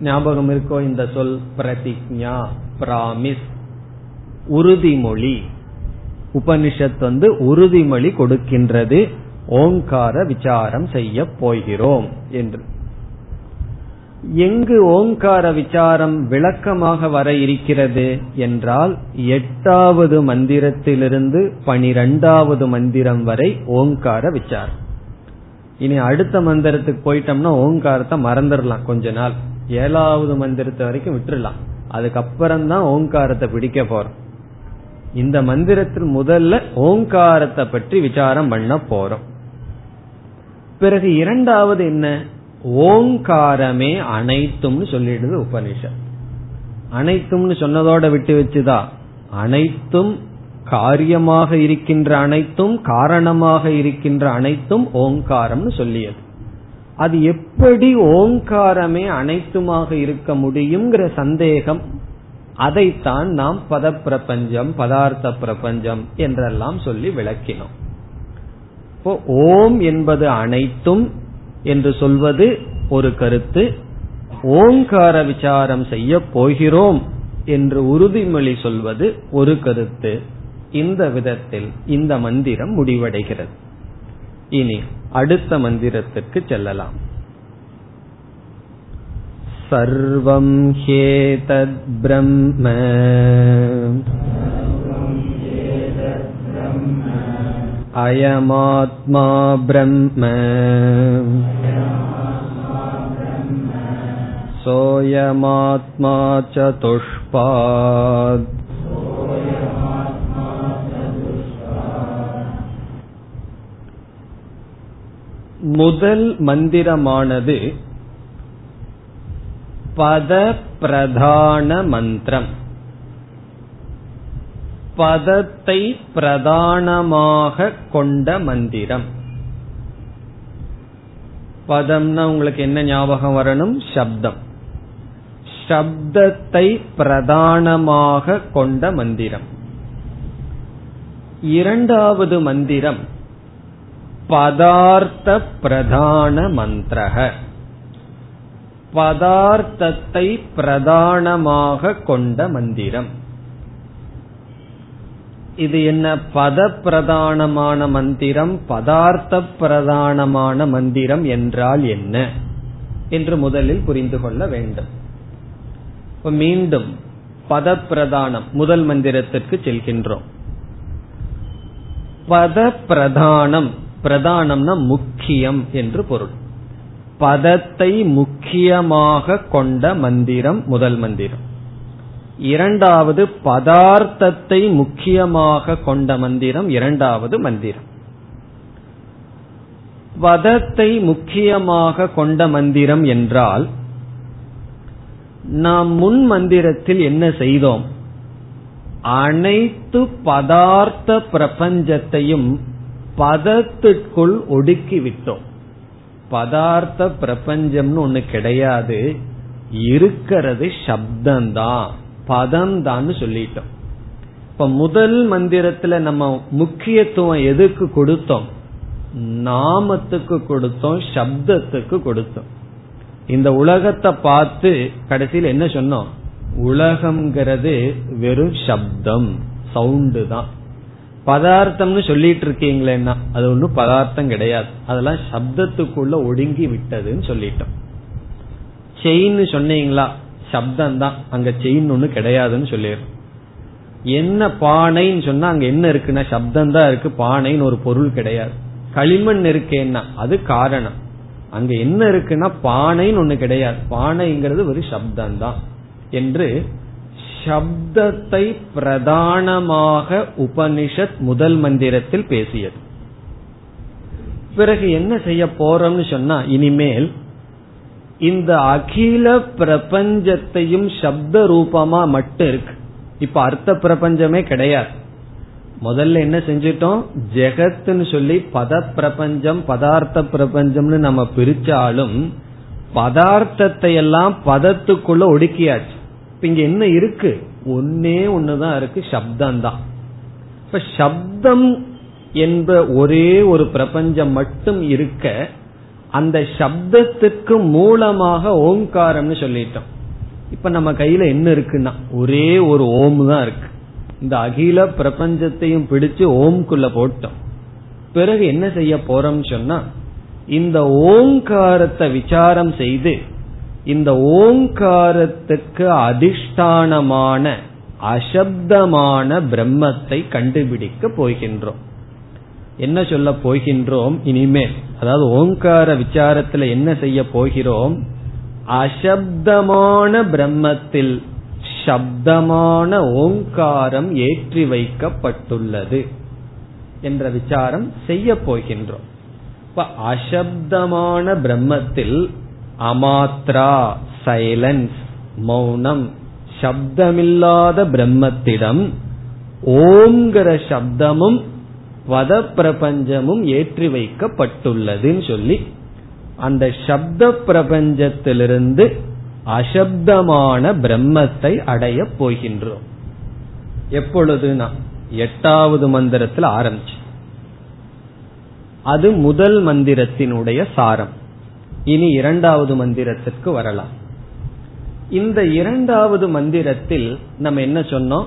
ஞாபகம் இருக்கோ இந்த சொல்? பிரதிஜா பிராமிஸ் உறுதிமொழி. உபனிஷத் வந்து உறுதிமொழி கொடுக்கின்றது. ஓங்கார விசாரம் செய்ய போகிறோம் என்று. எங்கு ஓங்கார விசாரம் விளக்கமாக வர இருக்கிறது என்றால் எட்டாவது மந்திரத்திலிருந்து பனிரெண்டாவது மந்திரம் வரை ஓங்கார விசாரம். இனி அடுத்த மந்திரத்துக்கு போயிட்டோம்னா ஓங்காரத்தை மறந்துடலாம் கொஞ்ச நாள். ஏழாவது மந்திரத்தை வரைக்கும் விட்டுடலாம். அதுக்கப்புறம்தான் ஓங்காரத்தை பிடிக்க போறோம். இந்த மந்திரத்தில் முதல்ல ஓங்காரத்தை பற்றி விசாரம் பண்ண போறோம். பிறகு இரண்டாவது என்ன? ஓங்காரமே அனைத்தும்னு சொல்லிடுது உபனிஷத். அனைத்தும்னு சொன்னதோட விட்டு வச்சுதா? அனைத்தும் காரியமாக இருக்கின்ற அனைத்தும் காரணமாக இருக்கின்ற அனைத்தும் ஓங்காரம்னு சொல்லியது. அது எப்படி ஓங்காரமே அனைத்துமாக இருக்க முடியுங்கிற சந்தேகம் அதைத்தான் நாம் பத பிரபஞ்சம் பதார்த்த பிரபஞ்சம் என்றெல்லாம் சொல்லி விளக்கினோம். இப்போ ஓம் என்பது அனைத்தும் என்று சொல்வது ஒரு கருத்து ஓங்கார விசாரம் செய்ய போகிறோம் என்று உறுதிமொழி சொல்வது ஒரு கருத்து இந்த விதத்தில் இந்த மந்திரம் முடிவடைகிறது இனி அடுத்த மந்திரத்திற்கு செல்லலாம் सर्वं ह्येतद्ब्रह्म अयमात्मा ब्रह्म सोऽयमात्मा चतुष्पात् முதல் மந்திரமானது பத பிரதான மந்திரம் பதத்தை பிரதானமாக கொண்ட மந்திரம். பதம்னா உங்களுக்கு என்ன ஞாபகம் வரணும்? சப்தம். சப்தத்தை பிரதானமாக கொண்ட மந்திரம். இரண்டாவது மந்திரம் பதார்த்த பிரதான மந்திரக. பதார்த்தத்தை பிரதானமாக கொண்ட மந்திரம். இது என்ன? பத பிரதானமான மந்திரம் பதார்த்த பிரதானமான மந்திரம் என்றால் என்ன? என்று முதலில் புரிந்து கொள்ள வேண்டும். மீண்டும் பத பிரதானம் முதல் மந்திரத்திற்கு செல்கின்றோம். பத பிரதானம் பிரதானம்னா முக்கியம் என்று பொருள். பதத்தை முக்கியமாக கொண்ட மந்திரம் முதல் மந்திரம். இரண்டாவது பதார்த்தத்தை முக்கியமாக கொண்ட மந்திரம் இரண்டாவது மந்திரம். பதத்தை முக்கியமாக கொண்ட மந்திரம் என்றால் நாம் முன் மந்திரத்தில் என்ன செய்தோம்? அனைத்து பதார்த்த பிரபஞ்சத்தையும் பதத்திற்குள் ஒடுக்கிவிட்டோம். பதார்த்த பிரபஞ்சம்னு ஒண்ணு கிடையாது இருக்கிறது சப்தம்தான். பதம் தான் சொல்லிட்டோம். இப்ப முதல் மந்திரத்துல நம்ம முக்கியத்துவம் எதுக்கு கொடுத்தோம்? நாமத்துக்கு கொடுத்தோம் சப்தத்துக்கு கொடுத்தோம். இந்த உலகத்தை பார்த்து கடைசியில் என்ன சொன்னோம்? உலகம்ங்கிறது வெறும் சப்தம் சவுண்டு தான். பதார்த்தம்னு சொல்லிட்டு இருக்கீங்களேன்னா அது ஒன்றும் பதார்த்தம் கிடையாது. அதெல்லாம் சப்தத்துக்குள்ள ஒடுங்கி விட்டதுன்னு சொல்லிட்டோம். செயின் சொன்னீங்களா? சப்தம் தான் அங்க செயின் ஒண்ணு கிடையாதுன்னு சொல்லிடுறோம் என்ன பானைன்னு சொன்னா அங்க என்ன இருக்குன்னா சப்தம் தான் இருக்கு. பானைன்னு ஒரு பொருள் கிடையாது. களிமண் இருக்கேன்னா அது காரணம். அங்க என்ன இருக்குன்னா பானைன்னு ஒண்ணு கிடையாது. பானைங்கிறது ஒரு சப்தம் தான் என்று சப்தத்தை பிரதானமாக உபனிஷத் முதல் மந்திரத்தில் பேசியது. பிறகு என்ன செய்ய போறோம்னு சொன்னா இனிமேல் இந்த அகில பிரபஞ்சத்தையும் சப்த ரூபமா மட்டும் இருக்கு. இப்ப அர்த்த பிரபஞ்சமே கிடையாது. முதல்ல என்ன செஞ்சிட்டோம்? ஜெகத்னு சொல்லி பத பிரபஞ்சம் பதார்த்த பிரபஞ்சம்னு நம்ம பிரிச்சாலும் பதார்த்தத்தை எல்லாம் பதத்துக்குள்ள ஒடுக்கியாச்சு. இப்ப இங்க என்ன இருக்கு? ஒன்னே ஒண்ணுதான் இருக்கு சப்தம் தான் இப்ப சப்தம் என்ற ஒரே ஒரு பிரபஞ்சம் மட்டும் இருக்க அந்த சப்தத்துக்கு மூலமாக ஓங்காரம்னு சொல்லிட்டோம். இப்ப நம்ம கையில என்ன இருக்குன்னா ஒரே ஒரு ஓம் தான் இருக்கு. இந்த அகில பிரபஞ்சத்தையும் பிடிச்சு ஓம்குள்ள போட்டோம். பிறகு என்ன செய்ய போறோம்னு சொன்னா இந்த ஓங்காரத்தை விசாரம் செய்து இந்த ஓங்காரத்துக்கு அதிஷ்டானமான அசப்தமான பிரம்மத்தை கண்டுபிடிக்க போகின்றோம். என்ன சொல்ல போகின்றோம் இனிமேல்? அதாவது ஓங்கார விசாரத்துல என்ன செய்ய போகிறோம்? அசப்தமான பிரம்மத்தில் சப்தமான ஓங்காரம் ஏற்றி வைக்கப்பட்டுள்ளது என்ற விசாரம் செய்ய போகின்றோம். இப்ப அசப்தமான பிரம்மத்தில் அமாத்ரா சைலன்ஸ் மௌனம் சப்தமில்லாத பிரம்மத்திடம் ஓங்கிற சப்தமும் வத பிரபஞ்சமும் ஏற்றி வைக்கப்பட்டுள்ளதுன்னு சொல்லி அந்த சப்த பிரபஞ்சத்திலிருந்து அசப்தமான பிரம்மத்தை அடைய போகின்றோம். எப்பொழுதுனா எட்டாவது மந்திரத்தில் ஆரம்பிச்சு. அது முதல் மந்திரத்தினுடைய சாரம். இனி இரண்டாவது மந்திரத்திற்கு வரலாம். இந்த இரண்டாவது மந்திரத்தில் நம்ம என்ன சொன்னோம்?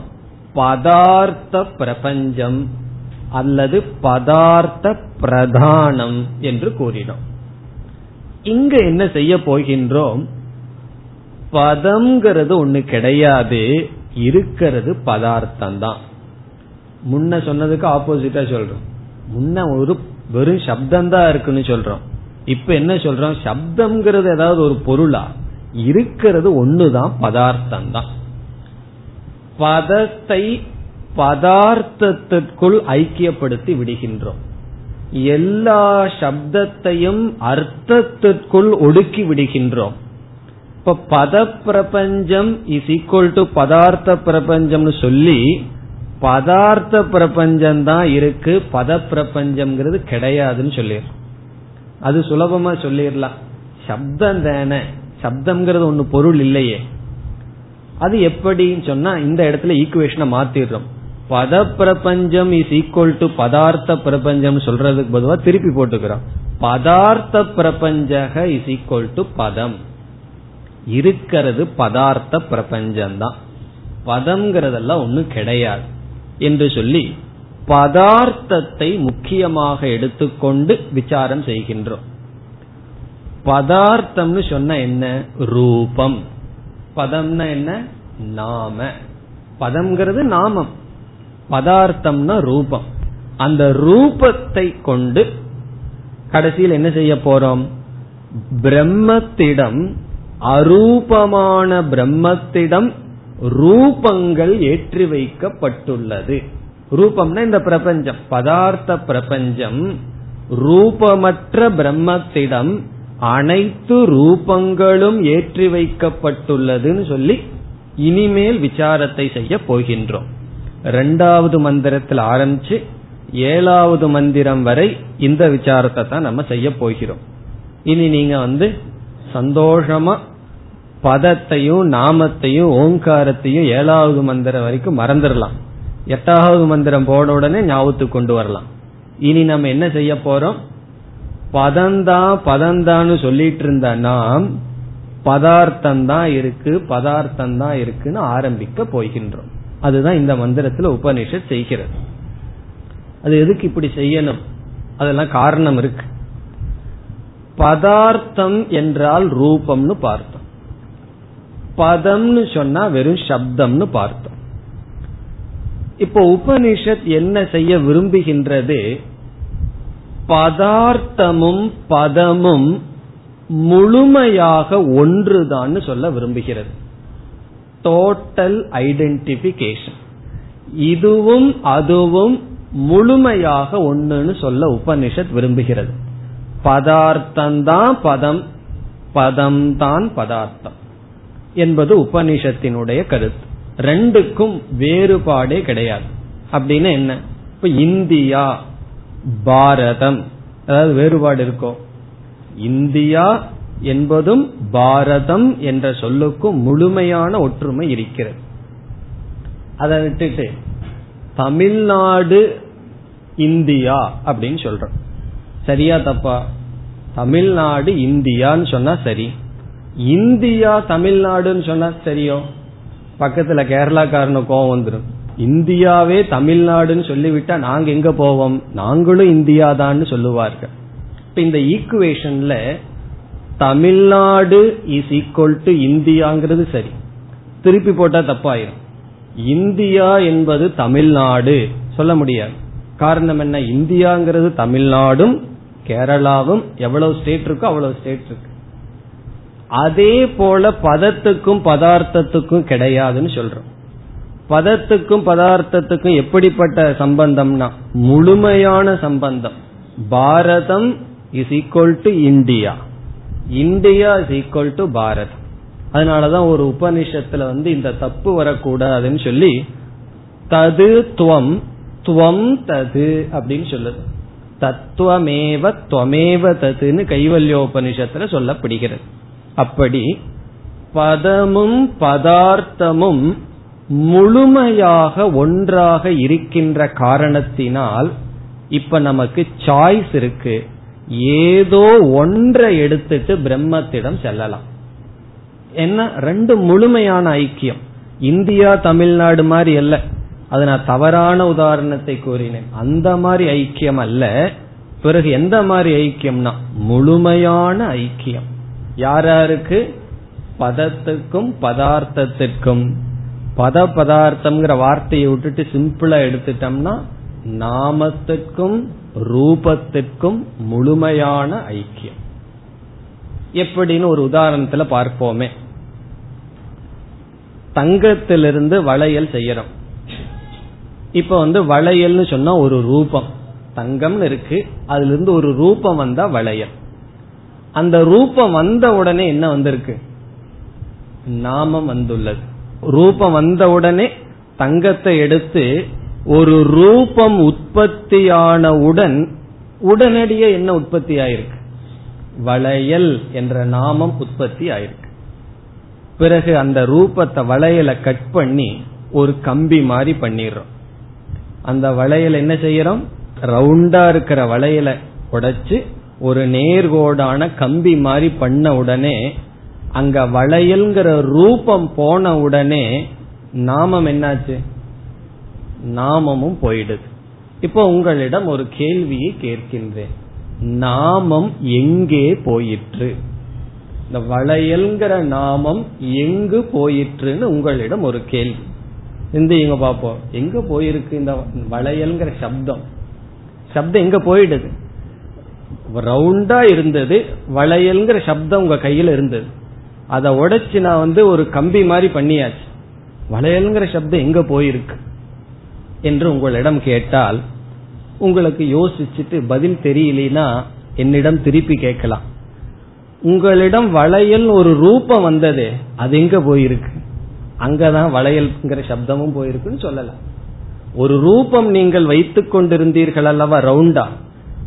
பதார்த்த பிரபஞ்சம் அல்லது பதார்த்த பிரதானம் என்று கூறினோம். இங்க என்ன செய்ய போகின்றோம்? பதம்ங்கிறது ஒண்ணு கிடையாது இருக்கிறது பதார்த்தம் தான் முன்ன சொன்னதுக்கு ஆப்போசிட்டா சொல்றோம். முன்ன ஒரு வெறும் சப்தம் தான் இருக்குன்னு சொல்றோம். இப்ப என்ன சொல்றோம்? சப்தம்ங்கிறது ஏதாவது ஒரு பொருளா? இருக்கிறது ஒண்ணுதான் பதார்த்தம் தான் பதத்தை பதார்த்தத்திற்குள் ஐக்கியப்படுத்தி விடுகின்றோம். எல்லா சப்தத்தையும் அர்த்தத்திற்குள் ஒடுக்கி விடுகின்றோம். இப்ப பத பிரபஞ்சம் இஸ் ஈக்குவல் டு பதார்த்த பிரபஞ்சம்னு சொல்லி பதார்த்த பிரபஞ்சம் தான் இருக்கு பத பிரபஞ்சம்ங்கிறது கிடையாதுன்னு சொல்லிடுறோம் அது சுலபமா சொல்லிடலாம் சப்தம் தானே சப்தம்ங்கிறது ஒன்னு பொருள் இல்லையே. அது எப்படின்னு சொன்னா இந்த இடத்துல ஈக்குவேஷனை மாத்திடுறோம். பத பிரபஞ்சம் இஸ் ஈக்குவல் டு பதார்த்த பிரபஞ்சம் சொல்றதுக்கு பொதுவா திருப்பி போட்டுக்கிறோம். பதார்த்த பிரபஞ்சக இஸ் ஈக்குவல் டு பதம். இருக்கிறது பதார்த்த பிரபஞ்சம்தான். பதம்ங்கிறதெல்லாம் ஒன்னும் கிடையாது. என்று சொல்லி பதார்த்தத்தை முக்கியமாக எடுத்துக்கொண்டு விசாரம் செய்கின்றோம். பதார்த்தம்னு சொன்ன என்ன? ரூபம். பதம்னா என்ன? நாம. பதம்ங்கிறது நாமம். பதார்த்தம்னா ரூபம். அந்த ரூபத்தை கொண்டு கடைசியில் என்ன செய்ய போறோம்? பிரம்மத்திடம் அரூபமான பிரம்மத்திடம் ரூபங்கள் ஏற்றி வைக்கப்பட்டுள்ளது. ரூபம்னா இந்த பிரபஞ்சம். பதார்த்த பிரபஞ்சம் ரூபமற்ற பிரம்மத்திடம் அனைத்து ரூபங்களும் ஏற்றி வைக்கப்பட்டுள்ளதுன்னு சொல்லி இனிமேல் விசாரத்தை செய்ய போகின்றோம். ரெண்டாவது மந்திரத்தில் ஆரம்பிச்சு ஏழாவது மந்திரம் வரை இந்த விசாரத்தை தான் நம்ம செய்ய போகிறோம். இனி நீங்க வந்து சந்தோஷமா பதத்தையும் நாமத்தையும் ஓங்காரத்தையும் ஏழாவது மந்திரம் வரைக்கும் மறந்துடலாம். எட்டாவது மந்திரம் போன உடனே ஞாபகத்துக்கு கொண்டு வரலாம். இனி நம்ம என்ன செய்ய போறோம்? பதந்தா பதந்தான்னு சொல்லிட்டு இருந்த நாம் பதார்த்தம் தான் இருக்கு பதார்த்தம் தான் இருக்குன்னு ஆரம்பிக்க போகின்றோம். அதுதான் இந்த மந்திரத்துல உபனிஷத் செய்கிறது. அது எதுக்கு இப்படி செய்யணும்? அதெல்லாம் காரணம் இருக்கு. பதார்த்தம் என்றால் ரூபம்னு பார்த்தோம். பதம்னு சொன்னா வெறும் சப்தம்னு பார்த்தோம். இப்போ உபனிஷத் என்ன செய்ய விரும்புகின்றது? பதார்த்தமும் பதமும் முழுமையாக ஒன்றுதான் சொல்ல விரும்புகிறது. டோட்டல் ஐடென்டிபிகேஷன் இதுவும் அதுவும் முழுமையாக ஒன்றுன்னு சொல்ல உபனிஷத் விரும்புகிறது. பதார்த்தந்தான் பதம் பதம் தான் பதார்த்தம் என்பது உபனிஷத்தினுடைய கருத்து. ரெண்டுக்கும் வேறுபாடே கிடையாது. அப்படின்னு என்ன? இப்ப இந்தியா பாரதம் அதாவது வேறுபாடு இருக்கும் இந்தியா என்பதும் பாரதம் என்ற சொல்லுக்கும் முழுமையான ஒற்றுமை இருக்கிறது. அதை விட்டுட்டு தமிழ்நாடு இந்தியா அப்படின்னு சொல்றோம். சரியா தப்பா? தமிழ்நாடு இந்தியான்னு சொன்னா சரி. இந்தியா தமிழ்நாடுன்னு சொன்னா சரியோ? பக்கத்துல கேரளாக்காரனு கோவம் வந்துடும் இந்தியாவே தமிழ்நாடுன்னு சொல்லிவிட்டா நாங்க எங்க போவோம்? நாங்களும் இந்தியா தான் சொல்லுவார்கள். இப்ப இந்த ஈக்குவேஷன்ல தமிழ்நாடு இஸ் ஈக்குவல் டு இந்தியாங்கிறது சரி. திருப்பி போட்டா தப்பாயிரும். இந்தியா என்பது தமிழ்நாடு. சொல்ல முடியாது. காரணம் என்ன? இந்தியாங்கிறது தமிழ்நாடும் கேரளாவும் எவ்வளவு ஸ்டேட் இருக்கோ அவ்வளவு ஸ்டேட் இருக்கு. அதே போல பதத்துக்கும் பதார்த்தத்துக்கும் கிடையாதுன்னு சொல்றோம். பதத்துக்கும் பதார்த்தத்துக்கும் எப்படிப்பட்ட சம்பந்தம்னா முழுமையான சம்பந்தம். Bharatam is equal to India. India is equal to Bharat. அதனாலதான் ஒரு உபனிஷத்துல வந்து இந்த தப்பு வரக்கூடாதுன்னு சொல்லி தது துவம் துவம் தது அப்படின்னு சொல்லுது. தத்துவமேவ துவமேவ ததுன்னு கைவல்யோபனிஷத்துல சொல்லப்படுகிறது. அப்படி பதமும் பதார்த்தமும் முழுமையாக ஒன்றாக இருக்கின்ற காரணத்தினால் இப்ப நமக்கு சாய்ஸ் இருக்கு. ஏதோ ஒன்றை எடுத்துட்டு பிரம்மத்திடம் செல்லலாம். என்ன? ரெண்டு முழுமையான ஐக்கியம். இந்தியா தமிழ்நாடு மாதிரி அல்ல. அது நான் தவறான உதாரணத்தை கூறினேன். அந்த மாதிரி ஐக்கியம் அல்ல. பிறகு எந்த மாதிரி ஐக்கியம்னா முழுமையான ஐக்கியம். யார் யாருக்கு பதத்துக்கும் பதார்த்தத்திற்கும். பத பதார்த்தம்ங்கிற வார்த்தையை விட்டுட்டு சிம்பிளா எடுத்துட்டோம்னா நாமத்துக்கும் ரூபத்திற்கும் முழுமையான ஐக்கியம். எப்படின்னு ஒரு உதாரணத்துல பார்ப்போமே. தங்கத்திலிருந்து வளையல் செய்யறோம். இப்ப வந்து வளையல்னு சொன்னா ஒரு ரூபம். தங்கம்னு இருக்கு. அதுல இருந்து ஒரு ரூபம் வந்தா வளையல். அந்த ரூபம் வந்த உடனே என்ன வந்திருக்கு? நாமம் வந்துள்ளது. ரூபம் வந்த உடனே தங்கத்தை எடுத்து ஒரு ரூபம் உற்பத்தியானவுடன் உடனடியே என்ன உற்பத்தி ஆயிருக்கு வளையல் என்ற நாமம் உற்பத்தி ஆயிருக்கு பிறகு அந்த ரூபத்தை வளையலை கட் பண்ணி ஒரு கம்பி மாதிரி பண்ணிடுறோம். அந்த வளையல் என்ன செய்யறோம்? ரவுண்டா இருக்கிற வளையலை உடைச்சு ஒரு நேர்கோடான கம்பி மாதிரி பண்ண உடனே அங்க வளையல்ங்கிற ரூபம் போன உடனே நாமம் என்னாச்சு? நாமமும் போயிடுது. இப்போ உங்களிடம் ஒரு கேள்வியை கேட்கின்றேன். நாமம் எங்கே போயிற்று? இந்த வளையல்ங்கிற நாமம் எங்கு போயிற்றுன்னு உங்களிடம் ஒரு கேள்வி. சிந்திங்க பாப்போம். எங்க போயிருக்கு இந்த வளையல்ங்கிற சப்தம்? சப்தம் எங்க போயிடுது? ரவுண்டா இருந்தது வளையல்ங்கிற சப்தம் உங்க கையில இருந்தது. அதை உடைச்சு நான் வந்து ஒரு கம்பி மாதிரி பண்ணியாச்சு. வளையல்ங்கிற சப்தம் எங்க போயிருக்கு? என்று உங்களிடம் கேட்டால் உங்களுக்கு யோசிச்சுட்டு பதில் தெரியலனா என்னிடம் திருப்பி கேட்கலாம். உங்களிடம் வளையல் ஒரு ரூபம் வந்தது அது எங்க போயிருக்கு? அங்கதான் வளையல்ங்கிற சப்தமும் போயிருக்குன்னு சொல்லலாம். ஒரு ரூபம் நீங்கள் வைத்துக் கொண்டிருந்தீர்கள் அல்லவா ரவுண்டா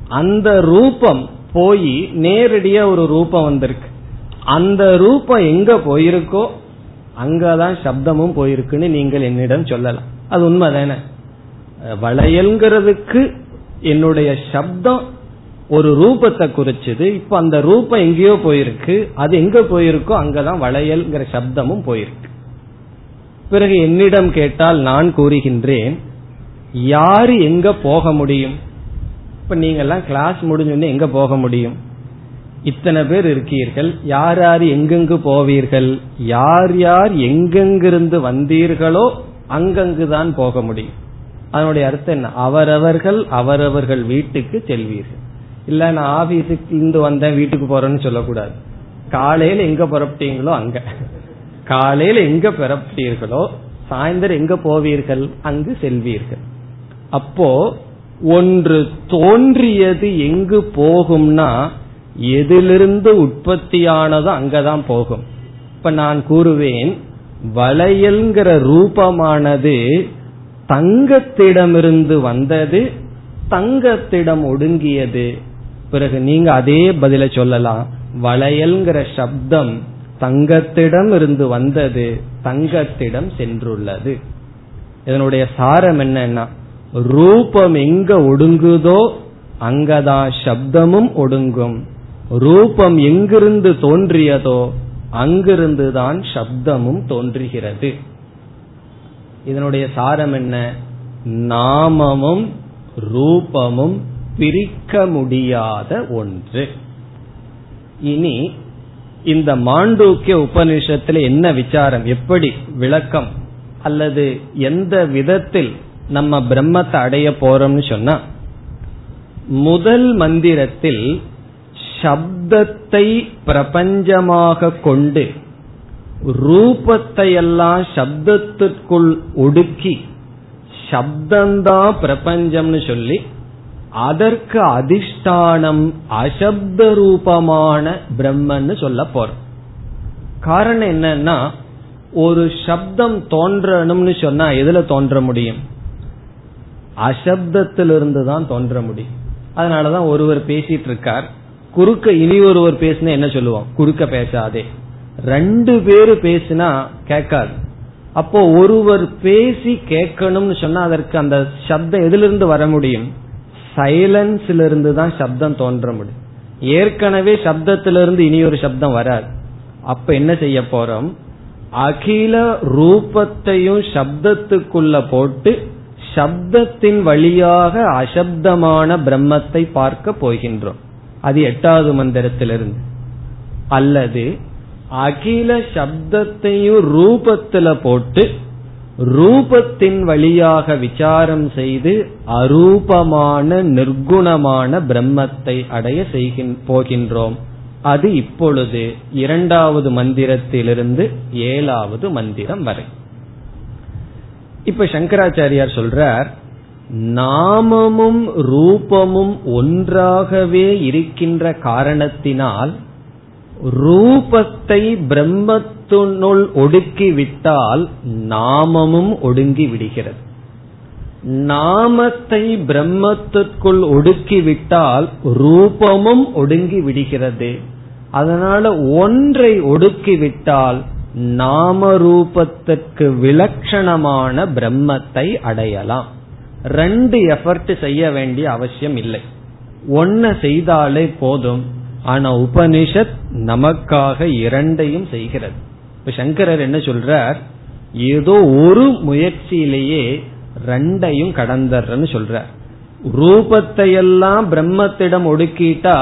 அந்த ரூபம் போய் நேரடியா ஒரு ரூபம் வந்திருக்கு. அந்த ரூபம் எங்க போயிருக்கோ அங்கதான் சப்தமும் போயிருக்குன்னு நீங்கள் என்னிடம் சொல்லலாம். அது உண்மை தானே வளையல்ங்கிறதுக்கு என்னுடைய சப்தம் ஒரு ரூபத்தை குறிச்சது. இப்ப அந்த ரூபம் எங்கேயோ போயிருக்கு. அது எங்க போயிருக்கோ அங்கதான் வளையல்ங்கிற சப்தமும் போயிருக்கு. பிறகு என்னிடம் கேட்டால் நான் கூறுகின்றேன் யாரு எங்க போக முடியும்? இப்ப நீங்க எல்லாம் கிளாஸ் முடிஞ்சோடனே எங்க போக முடியும்? இத்தனை பேர் இருக்கீர்கள். யார் யார் எங்கெங்கு போவீர்கள்? யார் யார் எங்கெங்கிருந்து வந்தீர்களோ அங்கங்குதான் போக முடியும். அதனுடைய அர்த்தம் என்ன? அவரவர்கள் அவரவர்கள் வீட்டுக்கு செல்வீர்கள். இல்ல நான் ஆபீஸுக்கு இருந்து வந்தேன் வீட்டுக்கு போறேன்னு சொல்லக்கூடாது. காலையில எங்க புறப்பட்டீங்களோ அங்க. காலையில எங்க பிறப்பீர்களோ சாயந்தரம் எங்க போவீர்கள்? அங்கு செல்வீர்கள். அப்போ ஒன்று தோன்றியது எங்கு போகும்னா எதிலிருந்து உற்பத்தியானதோ அங்கதான் போகும். இப்ப நான் கூறுவேன் வளையல்ங்கிற ரூபமானது தங்கத்திடமிருந்து வந்தது தங்கத்திடம் ஒடுங்கியது. பிறகு நீங்க அதே பதில சொல்லலாம். வளையல்ங்கிற சப்தம் தங்கத்திடம் இருந்து வந்தது தங்கத்திடம் சென்றுள்ளது. இதனுடைய சாரம் என்னன்னா ரூபம் எங்க ஒடுங்குதோ அங்கதான் சப்தமும் ஒடுங்கும். ரூபம் எங்கிருந்து தோன்றியதோ அங்கிருந்துதான் சப்தமும் தோன்றுகிறது. இதனுடைய சாரம் என்ன? நாமமும் ரூபமும் பிரிக்க முடியாத ஒன்று. இனி இந்த மாண்டூக்கிய உபனிஷத்துல என்ன விசாரம்? எப்படி விளக்கம்? அல்லது எந்த விதத்தில் நம்ம பிரம்மத்தை அடைய போறோம்னு சொன்னா முதல் மந்திரத்தில் சப்தத்தை பிரபஞ்சமாக கொண்டு ரூபத்தை எல்லாம் சப்தத்திற்குள் ஒடுக்கி சப்தந்தான் பிரபஞ்சம்னு சொல்லி அதற்கு அதிஷ்டானம் அசப்த ரூபமான பிரம்மன்னு சொல்ல போறோம். காரணம் என்னன்னா ஒரு சப்தம் தோன்றணும்னு சொன்னா எதுல தோன்ற முடியும்? அசப்தத்திலிருந்து தான் தோன்ற முடியும். அதனாலதான் ஒருவர் பேசிட்டு இருக்கார். குறுக்க இனி ஒருவர் பேசினா என்ன சொல்லுவோம்? குறுக்க பேசாதே. ரெண்டு பேரு பேசினா கேட்காது. அப்போ ஒருவர் பேசி கேட்கணும்னு சொன்னா அதற்கு அந்த சப்தம் எதிலிருந்து வர முடியும்? சைலன்ஸ்ல இருந்து தான் சப்தம் தோன்ற முடியும். ஏற்கனவே சப்தத்திலிருந்து இனி ஒரு சப்தம் வராது. அப்ப என்ன செய்ய போறோம்? அகில ரூபத்தையும் சப்தத்துக்குள்ள போட்டு சப்தத்தின் வழியாக அசப்தமான பிரம்மத்தை பார்க்க போகின்றோம். அது எட்டாவது மந்திரத்திலிருந்து. அல்லது அகில சப்தத்தையும் ரூபத்துல போட்டு ரூபத்தின் வழியாக விசாரம் செய்து அரூபமான நிர்குணமான பிரம்மத்தை அடைய போகின்றோம். அது இப்பொழுது இரண்டாவது மந்திரத்திலிருந்து ஏழாவது மந்திரம் வரை. இப்ப சங்கராச்சாரியார் சொல்றார் நாமமும் ரூபமும் ஒன்றாகவே இருக்கின்ற காரணத்தினால் ரூபத்தை பிரம்மத்தினுள் ஒடுக்கி விட்டால் நாமமும் ஒடுங்கி விடுகிறது நாமத்தை பிரம்மத்திற்குள் ஒடுக்கி விட்டால் ரூபமும் ஒடுங்கி விடுகிறது அதனால ஒன்றை ஒடுக்கி விட்டால் நாம ரூபத்திற்கு விலட்சணமான பிரம்மத்தை அடையலாம். ரெண்டு எஃபர்ட் செய்ய வேண்டிய அவசியம் இல்லை. ஒன்ன செய்தாலே போதும். ஆனா உபனிஷத் நமக்காக இரண்டையும் செய்கிறது. இப்ப சங்கரர் என்ன சொல்றார்? ஏதோ ஒரு முயற்சியிலேயே ரெண்டையும் கடந்தர்றன்னு சொல்றார். ரூபத்தையெல்லாம் பிரம்மத்திடம் ஒடுக்கிட்டா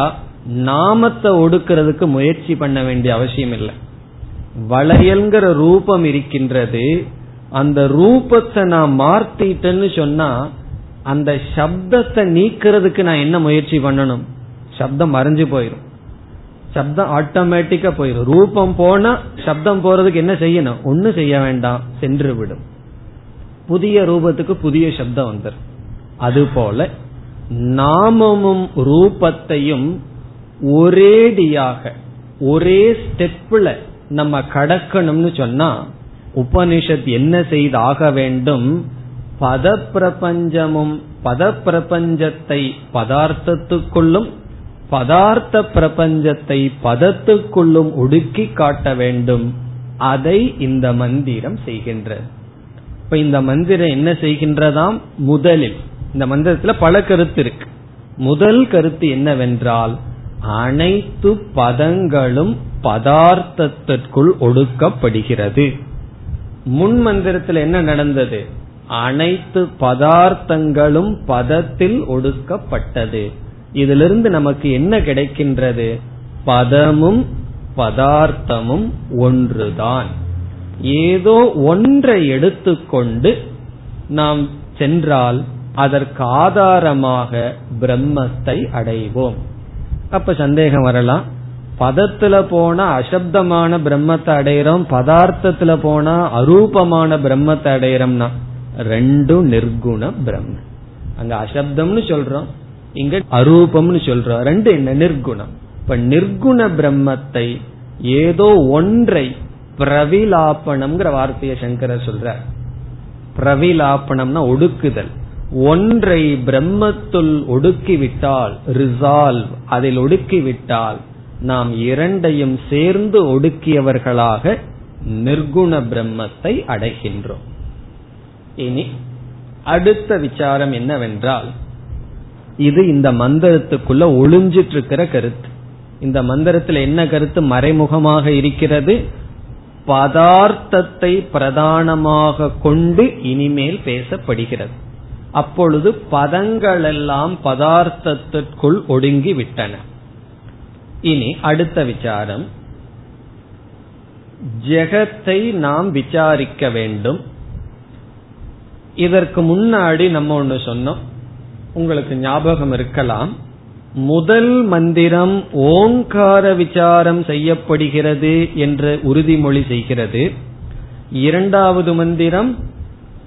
நாமத்தை ஒடுக்கிறதுக்கு முயற்சி பண்ண வேண்டிய அவசியம் இல்லை. வளையல்ங்கிற ரூபம் இருக்கின்றது. அந்த ரூபத்தை நான் மாற்றிட்டேன்னு சொன்னா அந்த சப்தத்தை நீக்கிறதுக்கு நான் என்ன முயற்சி பண்ணணும்? சப்தம் மறைஞ்சு போயிடும் சப்தம் ஆட்டோமேட்டிக்கா போயிடும் ரூபம் போனா சப்தம் போறதுக்கு என்ன செய்யணும்? ஒன்னும் செய்ய வேண்டாம். சென்று விடும். புதிய ரூபத்துக்கு புதிய சப்தம் வந்துடும் அதுபோல நாமமும் ரூபத்தையும் ஒரேடியாக ஒரே ஸ்டெப்ல நம்ம கடக்கணும்னு சொன்னா உபனிஷத் என்ன செய்தாக வேண்டும்? பத பிரபஞ்சமும் பத பிரபஞ்சத்தை பதார்த்தத்துக்குள்ளும் பதார்த்த பிரபஞ்சத்தை பதத்துக்குள்ளும் ஒடுக்கி காட்ட வேண்டும். அதை இந்த மந்திரம் செய்கின்றது. இப்ப இந்த மந்திரம் என்ன செய்கின்றதாம்? முதலில் இந்த மந்திரத்துல பல கருத்து இருக்கு. முதல் கருத்து என்னவென்றால் அனைத்து பதங்களும் பதார்த்தத்திற்குள் ஒடுக்கப்படுகிறது. முன் மந்திரத்தில் என்ன நடந்தது? அனைத்து பதார்த்தங்களும் பதத்தில் ஒடுக்கப்பட்டது. இதிலிருந்து நமக்கு என்ன கிடைக்கின்றது? பதமும் பதார்த்தமும் ஒன்றுதான். ஏதோ ஒன்றை எடுத்துக்கொண்டு நாம் சென்றால் அதற்கு ஆதாரமாக பிரம்மத்தை அடைவோம். அப்ப சந்தேகம் வரலாம். பதத்துல போனா அசப்தமான பிரம்மத்தை அடையிறோம் பதார்த்தத்துல போனா அரூபமான பிரம்மத்தை அடையிறோம்னா ரெண்டும் நிர்குண பிரம்ம அங்க அசப்தம்னு சொல்றோம். இங்க அரூபம்னு சொல்றோம் ரெண்டு என்ன? நிர்குணம். இப்ப நிர்குண பிரம்மத்தை ஏதோ ஒன்றை பிரவிலாபனம்ங்கிற வார்த்தையை சங்கரர் சொல்ற பிரவிலாப்பணம்னா ஒடுக்குதல். ஒன்றை பிரம்மத்துள் ஒடுக்கிவிட்டால் ரிசால்வ் அதில் ஒடுக்கிவிட்டால் நாம் இரண்டையும் சேர்ந்து ஒடுக்கியவர்களாக நிர்குண பிரம்மத்தை அடைகின்றோம். இனி அடுத்த விசாரம் என்னவென்றால் இது இந்த மந்திரத்துக்குள்ள ஒளிஞ்சிட்டு இருக்கிற கருத்து. இந்த மந்திரத்துல என்ன கருத்து? மறைமுகமாக இருக்கிறது. பதார்த்தத்தை பிரதானமாக கொண்டு இனிமேல் பேசப்படுகிறது. அப்பொழுது பதங்களெல்லாம் பதார்த்தத்திற்குள் ஒடுங்கி விட்டன இனி அடுத்த விசாரம். ஜெகத்தை நாம் விசாரிக்க வேண்டும். இதற்கு முன்னாடி நம்ம ஒன்று சொன்னோம். உங்களுக்கு ஞாபகம் இருக்கலாம். முதல் மந்திரம் ஓங்கார விசாரம் செய்யப்படுகிறது என்று உறுதிமொழி செய்கிறது. இரண்டாவது மந்திரம்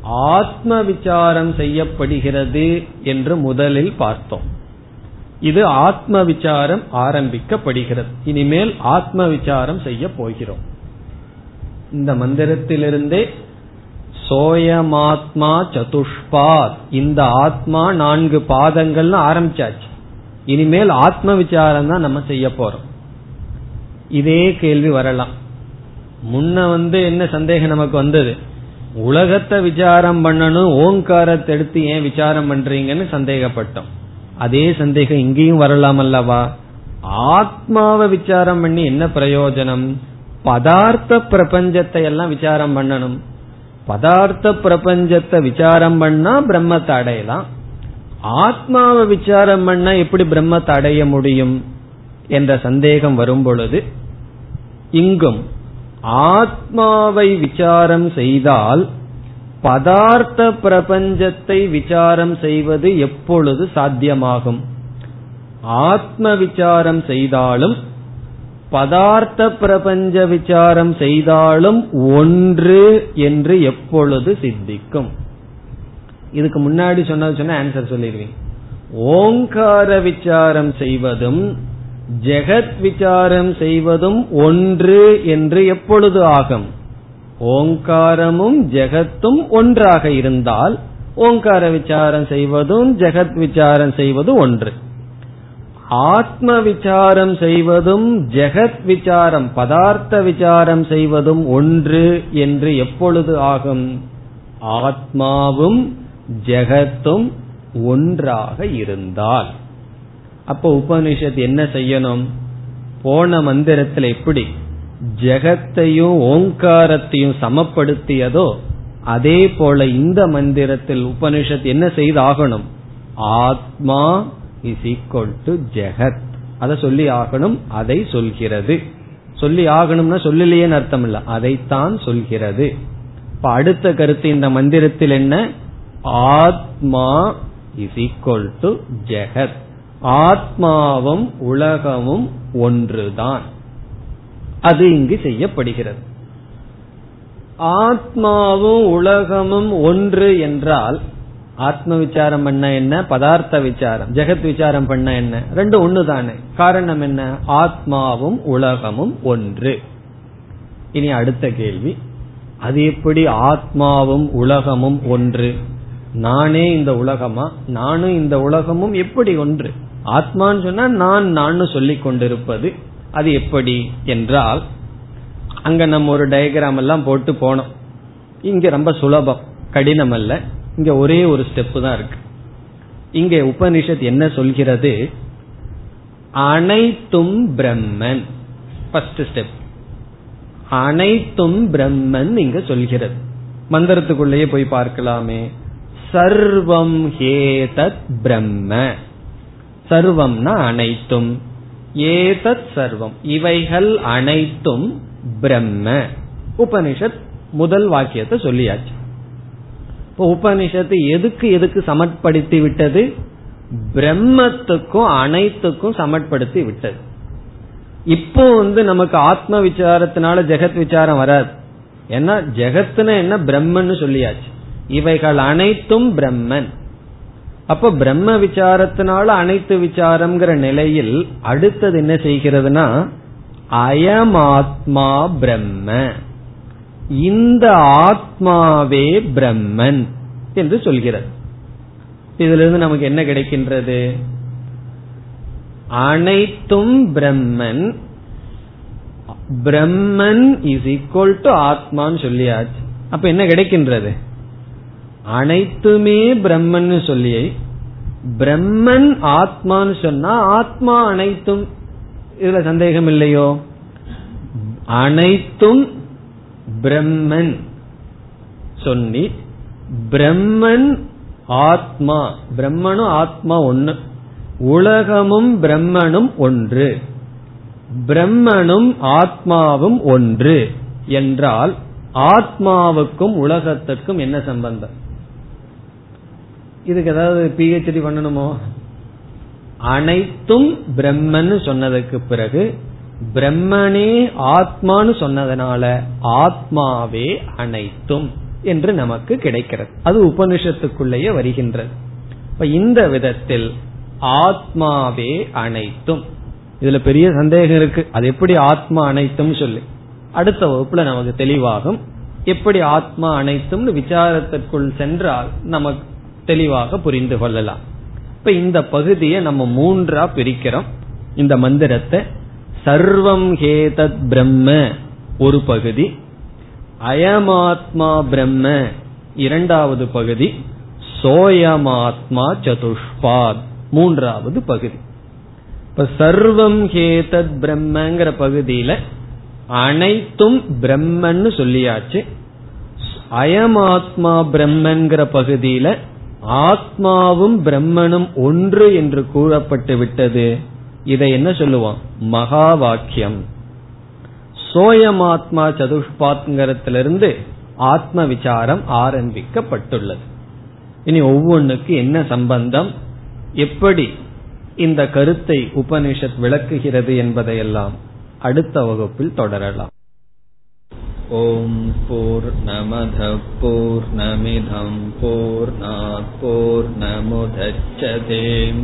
ஆத்ம விசாரம் செய்யப்படுகிறது என்று முதலில் பார்த்தோம். இது ஆத்ம விசாரம் ஆரம்பிக்கப்படுகிறது. இனிமேல் ஆத்ம விசாரம் செய்ய போகிறோம். இந்த மந்திரத்திலிருந்தே சோயமாத்மா சதுஷ்பாத். இந்த ஆத்மா நான்கு பாதங்கள்னு ஆரம்பிச்சாச்சு. இனிமேல் ஆத்ம விசாரம் தான் நம்ம செய்ய போறோம். இதே கேள்வி வரலாம். முன்ன வந்து என்ன சந்தேகம் நமக்கு வந்தது? உலகத்தை விசாரம் பண்ணணும் ஓங்காரத்தை எடுத்து ஏன் விசாரம் பண்றீங்கன்னு சந்தேகப்பட்டோம். அதே சந்தேகம் இங்கேயும் வரலாம் அல்லவா? ஆத்மாவை விசாரம் பண்ணி என்ன பிரயோஜனம்? பதார்த்த பிரபஞ்சத்தை எல்லாம் விசாரம் பண்ணணும். பதார்த்த பிரபஞ்சத்தை விசாரம் பண்ணா பிரம்மத்தை அடையலாம் ஆத்மாவை விசாரம் பண்ணா எப்படி பிரம்மத்தை அடைய முடியும் என்ற சந்தேகம் வரும் பொழுது இங்கும் ஆத்மாவை விசாரம் செய்தால் பதார்த்த பிரபஞ்சத்தை விசாரம் செய்வது எப்பொழுது சாத்தியமாகும்? ஆத்ம விசாரம் செய்தாலும் பதார்த்த பிரபஞ்ச விசாரம் செய்தாலும் ஒன்று என்று எப்பொழுது சித்திக்கும்? இதுக்கு முன்னாடி சொன்னது சொன்ன ஆன்சர் சொல்லிடுவீங்க ஓங்கார விசாரம் செய்வதும் ஜெகத் விசாரம் செய்வதும் ஒன்று என்று எப்பொழுது ஆகும்? ஓங்காரமும் ஜெகத்தும் ஒன்றாக இருந்தால் ஓங்கார விசாரம் செய்வதும் ஜெகத் விசாரம் செய்வதும் ஒன்று. ஆத்ம விசாரம் செய்வதும் ஜெகத் விசாரம் பதார்த்த விசாரம் செய்வதும் ஒன்று என்று எப்பொழுது ஆகும்? ஆத்மாவும் ஜெகத்தும் ஒன்றாக இருந்தால். அப்போ உபனிஷத் என்ன செய்யணும்? போன மந்திரத்தில் எப்படி? ஜெகத்தையும் ஓங்காரத்தையும் சமப்படுத்தியதோ அதே போல இந்த மந்திரத்தில் உபனிஷத் என்ன செய்தாகணும்? ஆத்மா இஸ் ஈக்வல் டு ஜெகத் அதை சொல்லி ஆகணும் அதை சொல்கிறது. சொல்லி ஆகணும்னா சொல்லலையேன்னு அர்த்தம் இல்ல. அதைத்தான் சொல்கிறது. இப்ப அடுத்த கருத்து இந்த மந்திரத்தில் என்ன? ஆத்மா இஸ் ஈக்வல் டு ஜெகத் ஆத்மாவும் உலகமும் ஒன்றுதான். அது இங்கு செய்யப்படுகிறது. ஆத்மாவும் உலகமும் ஒன்று என்றால் ஆத்ம விசாரம் பண்ண என்ன? பதார்த்த விசாரம் ஜெகத் விசாரம் பண்ண என்ன? ரெண்டு ஒண்ணு தானே காரணம் என்ன? ஆத்மாவும் உலகமும் ஒன்று. இனி அடுத்த கேள்வி. அது எப்படி ஆத்மாவும் உலகமும் ஒன்று? நானே இந்த உலகமா? நானும் இந்த உலகமும் எப்படி ஒன்று? ஆத்மான்னு சொன்னா நான் நான் சொல்லிக் கொண்டிருப்பது அது எப்படி என்றால் அங்க நம்ம ஒரு டயக்ராம் எல்லாம் போட்டு போனோம். இங்க ரொம்ப சுலபம். கடினம் அல்ல. இங்க ஒரே ஒரு ஸ்டெப் தான் இருக்கு. இங்க உபனிஷத் என்ன சொல்கிறது? அனைத்தும் பிரம்மன். ஃபர்ஸ்ட் ஸ்டெப் அனைத்தும் பிரம்மன் இங்க சொல்கிறது. மந்திரத்துக்குள்ளேயே போய் பார்க்கலாமே. சர்வம் ஏதத் பிரம்ம. சர்வம்னா அனைத்தும். ஏதத் சர்வம். இவைகள் அனைத்தும் பிரம்ம. உபனிஷத் முதல் வாக்கியத்தை சொல்லியாச்சு. இப்போ உபனிஷத்து எதுக்கு எதுக்கு சமட்படுத்தி விட்டது? பிரம்மத்துக்கும் அனைத்துக்கும் சமட்படுத்தி விட்டது. இப்போ வந்து நமக்கு ஆத்ம விசாரத்தினால ஜெகத் விசாரம் வராது. ஏன்னா ஜெகத்னு என்ன? பிரம்மன்னு சொல்லியாச்சு. இவைகள் அனைத்தும் பிரம்மன். அப்ப பிரம்ம விசாரத்தினால அனைத்து விசாரம்ங்கிற நிலையில் அடுத்தது என்ன செய்கிறதுனா அயமாத்மா பிரம்ம. இந்த ஆத்மாவே பிரம்மன் என்று சொல்கிறது. இதிலிருந்து நமக்கு என்ன கிடைக்கின்றது? அனைத்தும் Brahman. Brahman is equal to ஆத்மான்னு சொல்லியாச்சு. அப்ப என்ன கிடைக்கின்றது? அனைத்துமே பிரம்மன் சொல்லி பிரம்மன் ஆத்மான்னு சொன்னா ஆத்மா அனைத்தும் இதுல சந்தேகம் இல்லையோ? அனைத்தும் பிரம்மன். சொல்லி பிரம்மன் ஆத்மா. பிரம்மனும் ஆத்மா ஒன்னு உலகமும் பிரம்மனும் ஒன்று. பிரம்மனும் ஆத்மாவும் ஒன்று. என்றால் ஆத்மாவுக்கும் உலகத்திற்கும் என்ன சம்பந்தம்? இதுக்கு ஏதாவது பிஹெச்டி பண்ணணுமோ? அனைத்தும் பிரம்மன் சொன்னதுக்கு பிறகு பிரம்மனே ஆத்மான்னு சொன்னதனால ஆத்மாவே அனைத்தும் என்று நமக்கு கிடைக்கிறது. அது உபனிஷத்துக்குள்ளேயே வருகின்றது. இப்ப இந்த விதத்தில் ஆத்மாவே அனைத்தும். இதுல பெரிய சந்தேகம் இருக்கு. அது எப்படி ஆத்மா அனைத்தும் சொல்லி. அடுத்த வகுப்புல நமக்கு தெளிவாகும். எப்படி ஆத்மா அனைத்தும் விசாரத்திற்குள் சென்றால் நமக்கு தெளிவாக புரிந்து கொள்ளலாம். இப்ப இந்த பகுதியை நம்ம மூன்றா பிரிக்கிறோம். இந்த மந்திரத்தை சர்வம் ஹேதத் பிரம்ம ஒரு பகுதி. அயமாத்மா பிரம்ம இரண்டாவது பகுதி. சோயமாத்மா சதுஷ்பாத் மூன்றாவது பகுதி. இப்ப சர்வம் ஹேதத் பிரம்மங்கிற பகுதியில அனைத்தும் பிரம்மன்னு சொல்லியாச்சு. அயமாத்மா பிரம்மன்கிற பகுதியில ஆத்மாவும் பிரம்மனும் ஒன்று என்று கூறப்பட்டு விட்டது. இதை என்ன சொல்லுவோம்? மகா வாக்கியம் சோயமாத்மா சதுஷ்பாத்ங்கிறத்திலிருந்து ஆத்ம விசாரம் ஆரம்பிக்கப்பட்டுள்ளது. இனி ஒவ்வொன்றுக்கு என்ன சம்பந்தம்? எப்படி இந்த கருத்தை உபனிஷத் விளக்குகிறது என்பதையெல்லாம் அடுத்த வகுப்பில் தொடரலாம். ஓம் போர் நமத போர் நமிதம் போர் போர் நமுதச்சதேம்